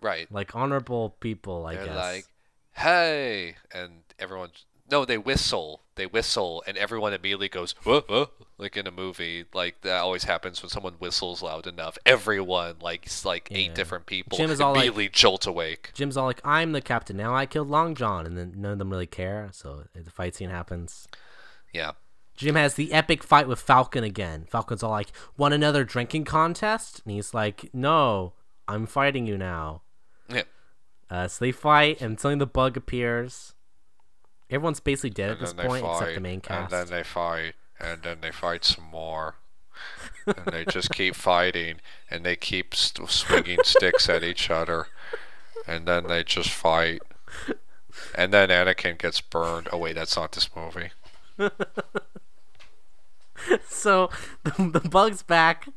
[SPEAKER 3] Right.
[SPEAKER 2] like honorable people, I
[SPEAKER 3] They're
[SPEAKER 2] guess.
[SPEAKER 3] like, "Hey!" and everyone. No, they whistle. They whistle, and everyone immediately goes, "Whoa, whoa," like in a movie. Like that always happens when someone whistles loud enough. Everyone, like like
[SPEAKER 2] Yeah.
[SPEAKER 3] eight different people,
[SPEAKER 2] Jim is all like-
[SPEAKER 3] immediately jolt awake.
[SPEAKER 2] Jim's all like, "I'm the captain now. I killed Long John," and then none of them really care. So the fight scene happens.
[SPEAKER 3] Yeah.
[SPEAKER 2] Jim has the epic fight with Falcon again. Falcon's all like, "Want another drinking contest?" And he's like, "No, I'm fighting you now." Uh, so they fight, and suddenly the bug appears. Everyone's basically dead at
[SPEAKER 3] And
[SPEAKER 2] this
[SPEAKER 3] then they
[SPEAKER 2] point, except
[SPEAKER 3] fight,
[SPEAKER 2] the main cast.
[SPEAKER 3] and then they fight, and then they fight some more, *laughs* and they just keep fighting, and they keep st- swinging sticks at each other, and then they just fight, and then Anakin gets burned. Oh wait, that's not this movie. *laughs*
[SPEAKER 2] so the, the bug's back.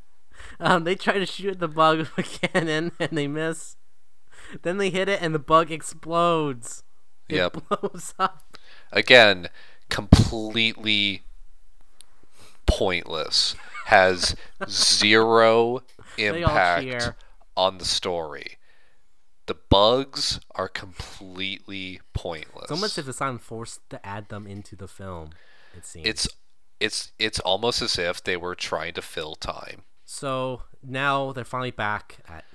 [SPEAKER 2] Um, they try to shoot the bug with a cannon, and they miss. Then they hit it, and the bug explodes. It
[SPEAKER 3] Yep.
[SPEAKER 2] blows *laughs* up.
[SPEAKER 3] Again, completely pointless. Has *laughs* zero impact on the story. The bugs are completely pointless.
[SPEAKER 2] It's almost as if I'm forced to add them into the film. It seems.
[SPEAKER 3] it's it's it's almost as if they were trying to fill time.
[SPEAKER 2] So now they're finally back at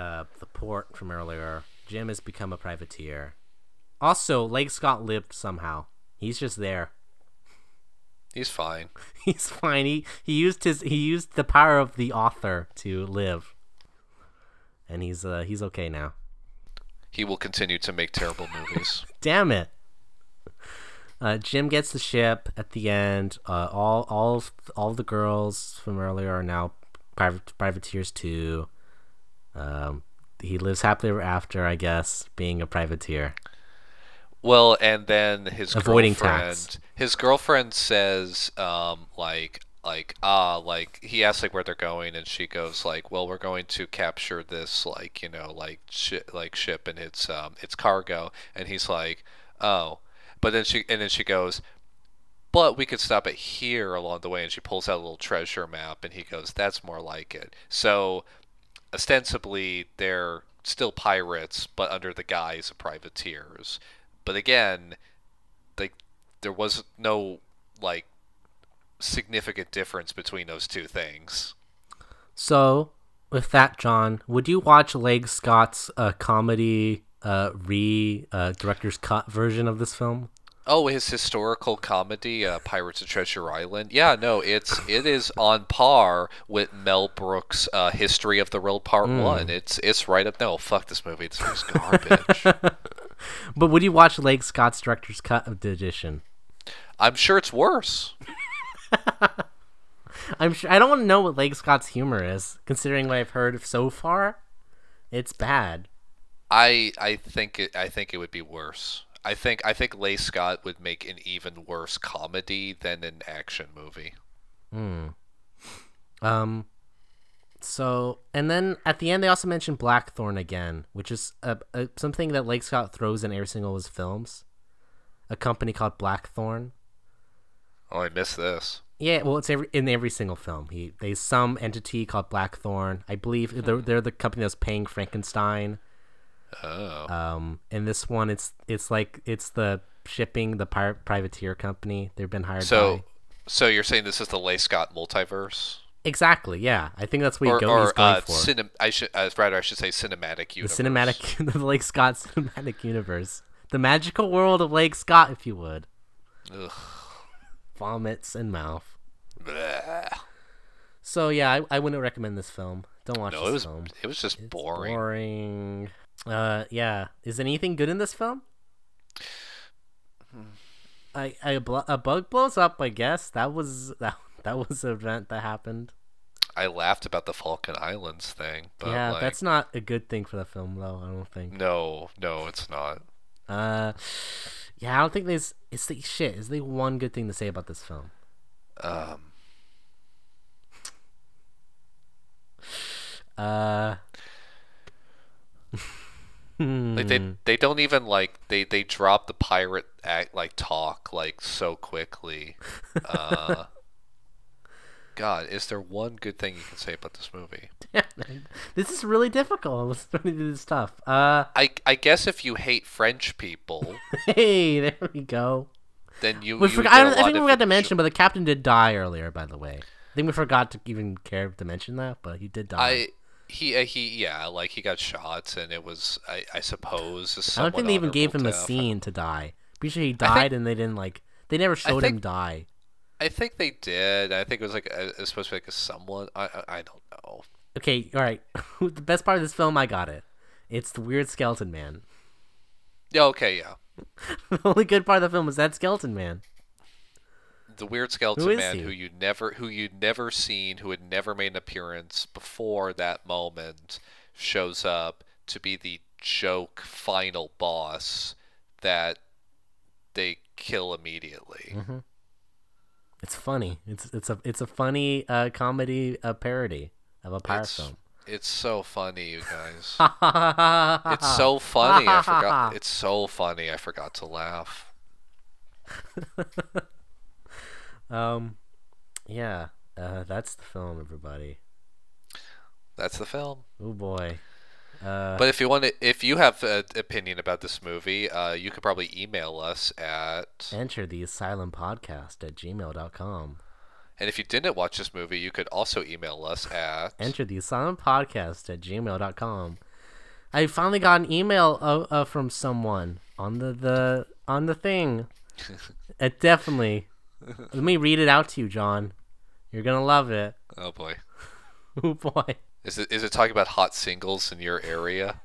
[SPEAKER 2] uh, the port from earlier. Jim has become a privateer. Also, Leigh Scott lived somehow. He's just there.
[SPEAKER 3] He's fine. *laughs*
[SPEAKER 2] He's fine. He, he used his he used the power of the author to live, and he's uh he's okay now.
[SPEAKER 3] He will continue to make terrible movies. *laughs*
[SPEAKER 2] Damn it. Uh, Jim gets the ship at the end. Uh, all all all the girls from earlier are now private privateers too. Um, he lives happily ever after, I guess, being a privateer.
[SPEAKER 3] Well, and then his
[SPEAKER 2] Avoiding
[SPEAKER 3] girlfriend,
[SPEAKER 2] tax.
[SPEAKER 3] his girlfriend says, um, like, like, ah, like he asks like where they're going, and she goes like, well, we're going to capture this, like, you know, like ship, like ship and its um its cargo, and he's like, oh, but then she and then she goes, but we could stop it here along the way, and she pulls out a little treasure map, and he goes, that's more like it. So, ostensibly, they're still pirates, but under the guise of privateers. But again, like there was no like significant difference between those two things.
[SPEAKER 2] So, with that, John, would you watch Leigh Scott's uh, comedy uh, re uh, director's cut version of this film?
[SPEAKER 3] Oh, his historical comedy, uh, Pirates of Treasure Island. Yeah, no, it's it is on par with Mel Brooks' uh, History of the World Part One. It's it's right up. No, fuck this movie. This movie's garbage. *laughs*
[SPEAKER 2] But would you watch Leigh Scott's director's cut of the edition?
[SPEAKER 3] I'm sure it's worse. *laughs*
[SPEAKER 2] I'm sure I don't want to know what Leigh Scott's humor is, considering what I've heard so far. It's bad.
[SPEAKER 3] I I think it I think it would be worse. I think I think Leigh Scott would make an even worse comedy than an action movie. Hmm.
[SPEAKER 2] Um, so and then at the end they also mentioned Blackthorn again, which is a, a, something that Leigh Scott throws in every single of his films. A company called Blackthorn.
[SPEAKER 3] Oh, I missed this.
[SPEAKER 2] Yeah, well, it's every in every single film. He there's some entity called Blackthorn. I believe they're they're the company that's paying Frankenstein.
[SPEAKER 3] Oh.
[SPEAKER 2] Um, in this one, it's it's like it's the shipping the pirate privateer company. They've been hired.
[SPEAKER 3] So,
[SPEAKER 2] by.
[SPEAKER 3] so you're saying this is the Leigh Scott multiverse,
[SPEAKER 2] exactly, yeah. I think that's what
[SPEAKER 3] or,
[SPEAKER 2] go, he's
[SPEAKER 3] or
[SPEAKER 2] going
[SPEAKER 3] uh,
[SPEAKER 2] for.
[SPEAKER 3] cinem- I should uh, rather I should say cinematic
[SPEAKER 2] the
[SPEAKER 3] universe.
[SPEAKER 2] cinematic, *laughs* the Leigh Scott cinematic universe, the magical world of Leigh Scott, if you would.
[SPEAKER 3] Ugh.
[SPEAKER 2] Vomits and mouth.
[SPEAKER 3] Bleh.
[SPEAKER 2] So yeah, I, I wouldn't recommend this film. Don't watch
[SPEAKER 3] No,
[SPEAKER 2] this
[SPEAKER 3] it was
[SPEAKER 2] film.
[SPEAKER 3] it was just
[SPEAKER 2] It's
[SPEAKER 3] boring.
[SPEAKER 2] boring. Uh, yeah. Is anything good in this film? I, I a bug blows up. I guess that was that that was an event that happened.
[SPEAKER 3] I laughed about the Falcon Islands thing, but
[SPEAKER 2] yeah,
[SPEAKER 3] like,
[SPEAKER 2] that's not a good thing for the film, though. I don't think.
[SPEAKER 3] no, no, it's not.
[SPEAKER 2] Uh, yeah, I don't think there's. It's the shit. Is there one good thing to say about this film?
[SPEAKER 3] Um,
[SPEAKER 2] Uh.
[SPEAKER 3] Like they
[SPEAKER 2] hmm.
[SPEAKER 3] they don't even like they they drop the pirate act like talk like so quickly. Uh, *laughs* God, is there one good thing you can say about this movie? *laughs*
[SPEAKER 2] this is really difficult. I Let's do this stuff. Uh,
[SPEAKER 3] I I guess if you hate French people, *laughs*
[SPEAKER 2] hey, there we go.
[SPEAKER 3] then you
[SPEAKER 2] We
[SPEAKER 3] you
[SPEAKER 2] forgot. I, I think we forgot to mention, but the captain did die earlier. By the way, I think we forgot to even care to mention that, but he did die.
[SPEAKER 3] I he uh, he yeah like he got shot and it was I I suppose a
[SPEAKER 2] I don't think they even gave him
[SPEAKER 3] somewhat
[SPEAKER 2] a scene to die. Pretty sure he died, and they didn't like. They never showed him die.
[SPEAKER 3] I think they did. I think it was like a, it was supposed to be like a somewhat. I I, I don't know.
[SPEAKER 2] Okay, all right. *laughs* the best part of this film, I got it. It's the weird skeleton man.
[SPEAKER 3] Yeah. Okay. Yeah. *laughs*
[SPEAKER 2] the only good part of the film is that skeleton man.
[SPEAKER 3] The weird skeleton
[SPEAKER 2] is
[SPEAKER 3] man
[SPEAKER 2] he?
[SPEAKER 3] who you never who you'd never seen who had never made an appearance before that moment shows up to be the joke final boss that they kill immediately
[SPEAKER 2] Mm-hmm. It's funny. It's it's a it's a funny uh, comedy uh, parody of a pirate
[SPEAKER 3] it's,
[SPEAKER 2] film.
[SPEAKER 3] it's so funny you guys *laughs* it's so funny i forgot *laughs* it's so funny i forgot to laugh *laughs*
[SPEAKER 2] Um, yeah. Uh, that's the film, everybody.
[SPEAKER 3] that's the film
[SPEAKER 2] Oh boy. Uh,
[SPEAKER 3] but if you want to if you have an opinion about this movie uh, you could probably email us at
[SPEAKER 2] enter the asylum podcast at gmail.com.
[SPEAKER 3] And if you didn't watch this movie, you could also email us at
[SPEAKER 2] Enter the asylum podcast at gmail.com. I finally got an email uh, uh, from someone on the, the on the thing. it *laughs* definitely. *laughs* Let me read it out to you, John. You're gonna love it.
[SPEAKER 3] oh boy, *laughs*
[SPEAKER 2] Oh boy.
[SPEAKER 3] is it is it talking about hot singles in your area?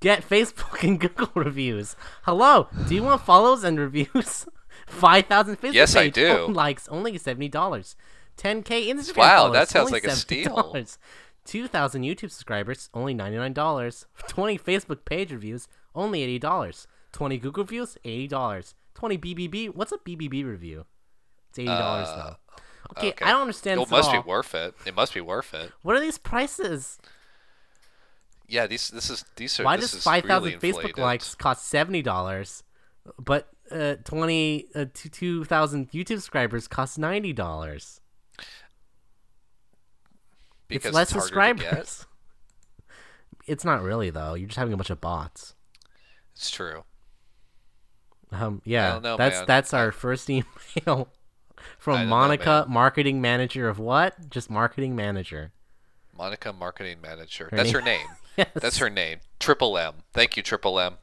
[SPEAKER 2] Get Facebook *laughs* and Google reviews. Hello. Do you want follows and reviews? Five thousand Facebook
[SPEAKER 3] Yes, I do.
[SPEAKER 2] own likes, only seventy dollars. Ten K Instagram
[SPEAKER 3] Wow,
[SPEAKER 2] followers,
[SPEAKER 3] that sounds
[SPEAKER 2] only
[SPEAKER 3] like a steal.
[SPEAKER 2] $70. Two thousand YouTube subscribers, only ninety nine dollars. Twenty Facebook page reviews, only eighty dollars. Twenty Google reviews, eighty dollars. Twenty BBB. What's a BBB review? It's eighty dollars though. Okay,
[SPEAKER 3] Uh, Okay.
[SPEAKER 2] I don't understand.
[SPEAKER 3] It must be worth it. It must be worth it.
[SPEAKER 2] What are these prices?
[SPEAKER 3] Yeah, these this is these are.
[SPEAKER 2] Why
[SPEAKER 3] this
[SPEAKER 2] does five thousand
[SPEAKER 3] really
[SPEAKER 2] Facebook
[SPEAKER 3] inflated.
[SPEAKER 2] likes cost seventy dollars, but uh, twenty uh, two thousand YouTube subscribers cost ninety dollars?
[SPEAKER 3] Because
[SPEAKER 2] It's less
[SPEAKER 3] it's
[SPEAKER 2] subscribers. *laughs* It's not really though. You're just having a bunch of bots.
[SPEAKER 3] It's true.
[SPEAKER 2] Um, yeah,
[SPEAKER 3] know,
[SPEAKER 2] that's
[SPEAKER 3] man.
[SPEAKER 2] that's our first *laughs* email from
[SPEAKER 3] don't know,
[SPEAKER 2] Monica, marketing manager of what? Just marketing manager.
[SPEAKER 3] Monica, marketing manager.
[SPEAKER 2] Her
[SPEAKER 3] That's
[SPEAKER 2] name-
[SPEAKER 3] her name. *laughs*
[SPEAKER 2] Yes.
[SPEAKER 3] That's her name. Triple M. Thank you, Triple M.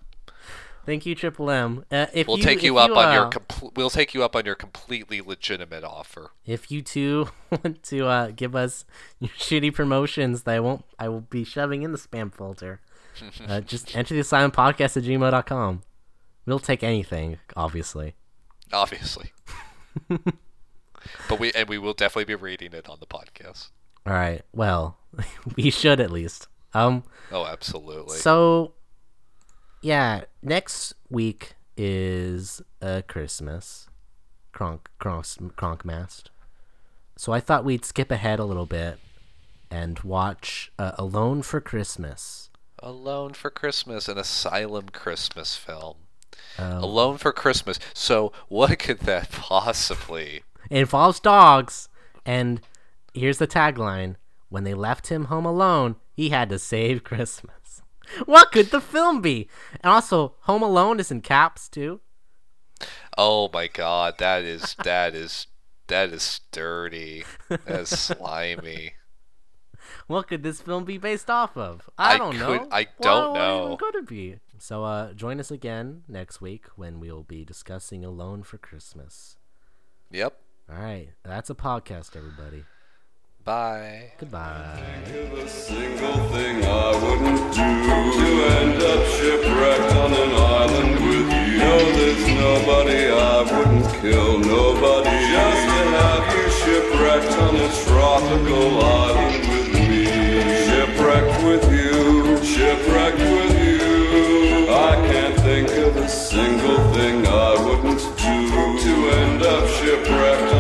[SPEAKER 2] Thank you, Triple M. Uh, if
[SPEAKER 3] We'll
[SPEAKER 2] you,
[SPEAKER 3] take you up on your
[SPEAKER 2] uh,
[SPEAKER 3] we'll take you up on your completely legitimate offer.
[SPEAKER 2] if you two *laughs* want to uh, give us your shitty promotions that I won't I will be shoving in the spam filter. uh, just enter the asylum podcast at gmail.com. We'll take anything, obviously.
[SPEAKER 3] Obviously. *laughs* but we and we will definitely be reading it on the podcast.
[SPEAKER 2] All right. Well, *laughs* we should at least. Um
[SPEAKER 3] Oh, absolutely.
[SPEAKER 2] so yeah, next week is uh Christmas. Kronk Kronk Kronkmast. So I thought we'd skip ahead a little bit and watch uh, Alone for Christmas.
[SPEAKER 3] Alone for Christmas, an asylum Christmas film.
[SPEAKER 2] Um,
[SPEAKER 3] Alone for Christmas. So what *laughs* could that possibly?
[SPEAKER 2] It involves dogs, and here's the tagline: When they left him home alone, he had to save *laughs* Christmas. What could the film be? And also, Home Alone is in caps too.
[SPEAKER 3] Oh my God, that is *laughs* that is that is dirty. That is slimy.
[SPEAKER 2] What could this film be based off of? I,
[SPEAKER 3] I
[SPEAKER 2] don't know.
[SPEAKER 3] could- I don't know.
[SPEAKER 2] What could it be? So, uh, join us again next week when we'll be discussing Alone for Christmas.
[SPEAKER 3] Yep.
[SPEAKER 2] All right, that's a podcast, everybody.
[SPEAKER 3] Bye.
[SPEAKER 2] Goodbye.
[SPEAKER 1] The single thing I wouldn't do to end up shipwrecked on an island with you. No, there's nobody I wouldn't kill, nobody. Just to have you shipwrecked on a tropical island with me. Shipwrecked with you, shipwrecked with single thing I wouldn't do to end up shipwrecked.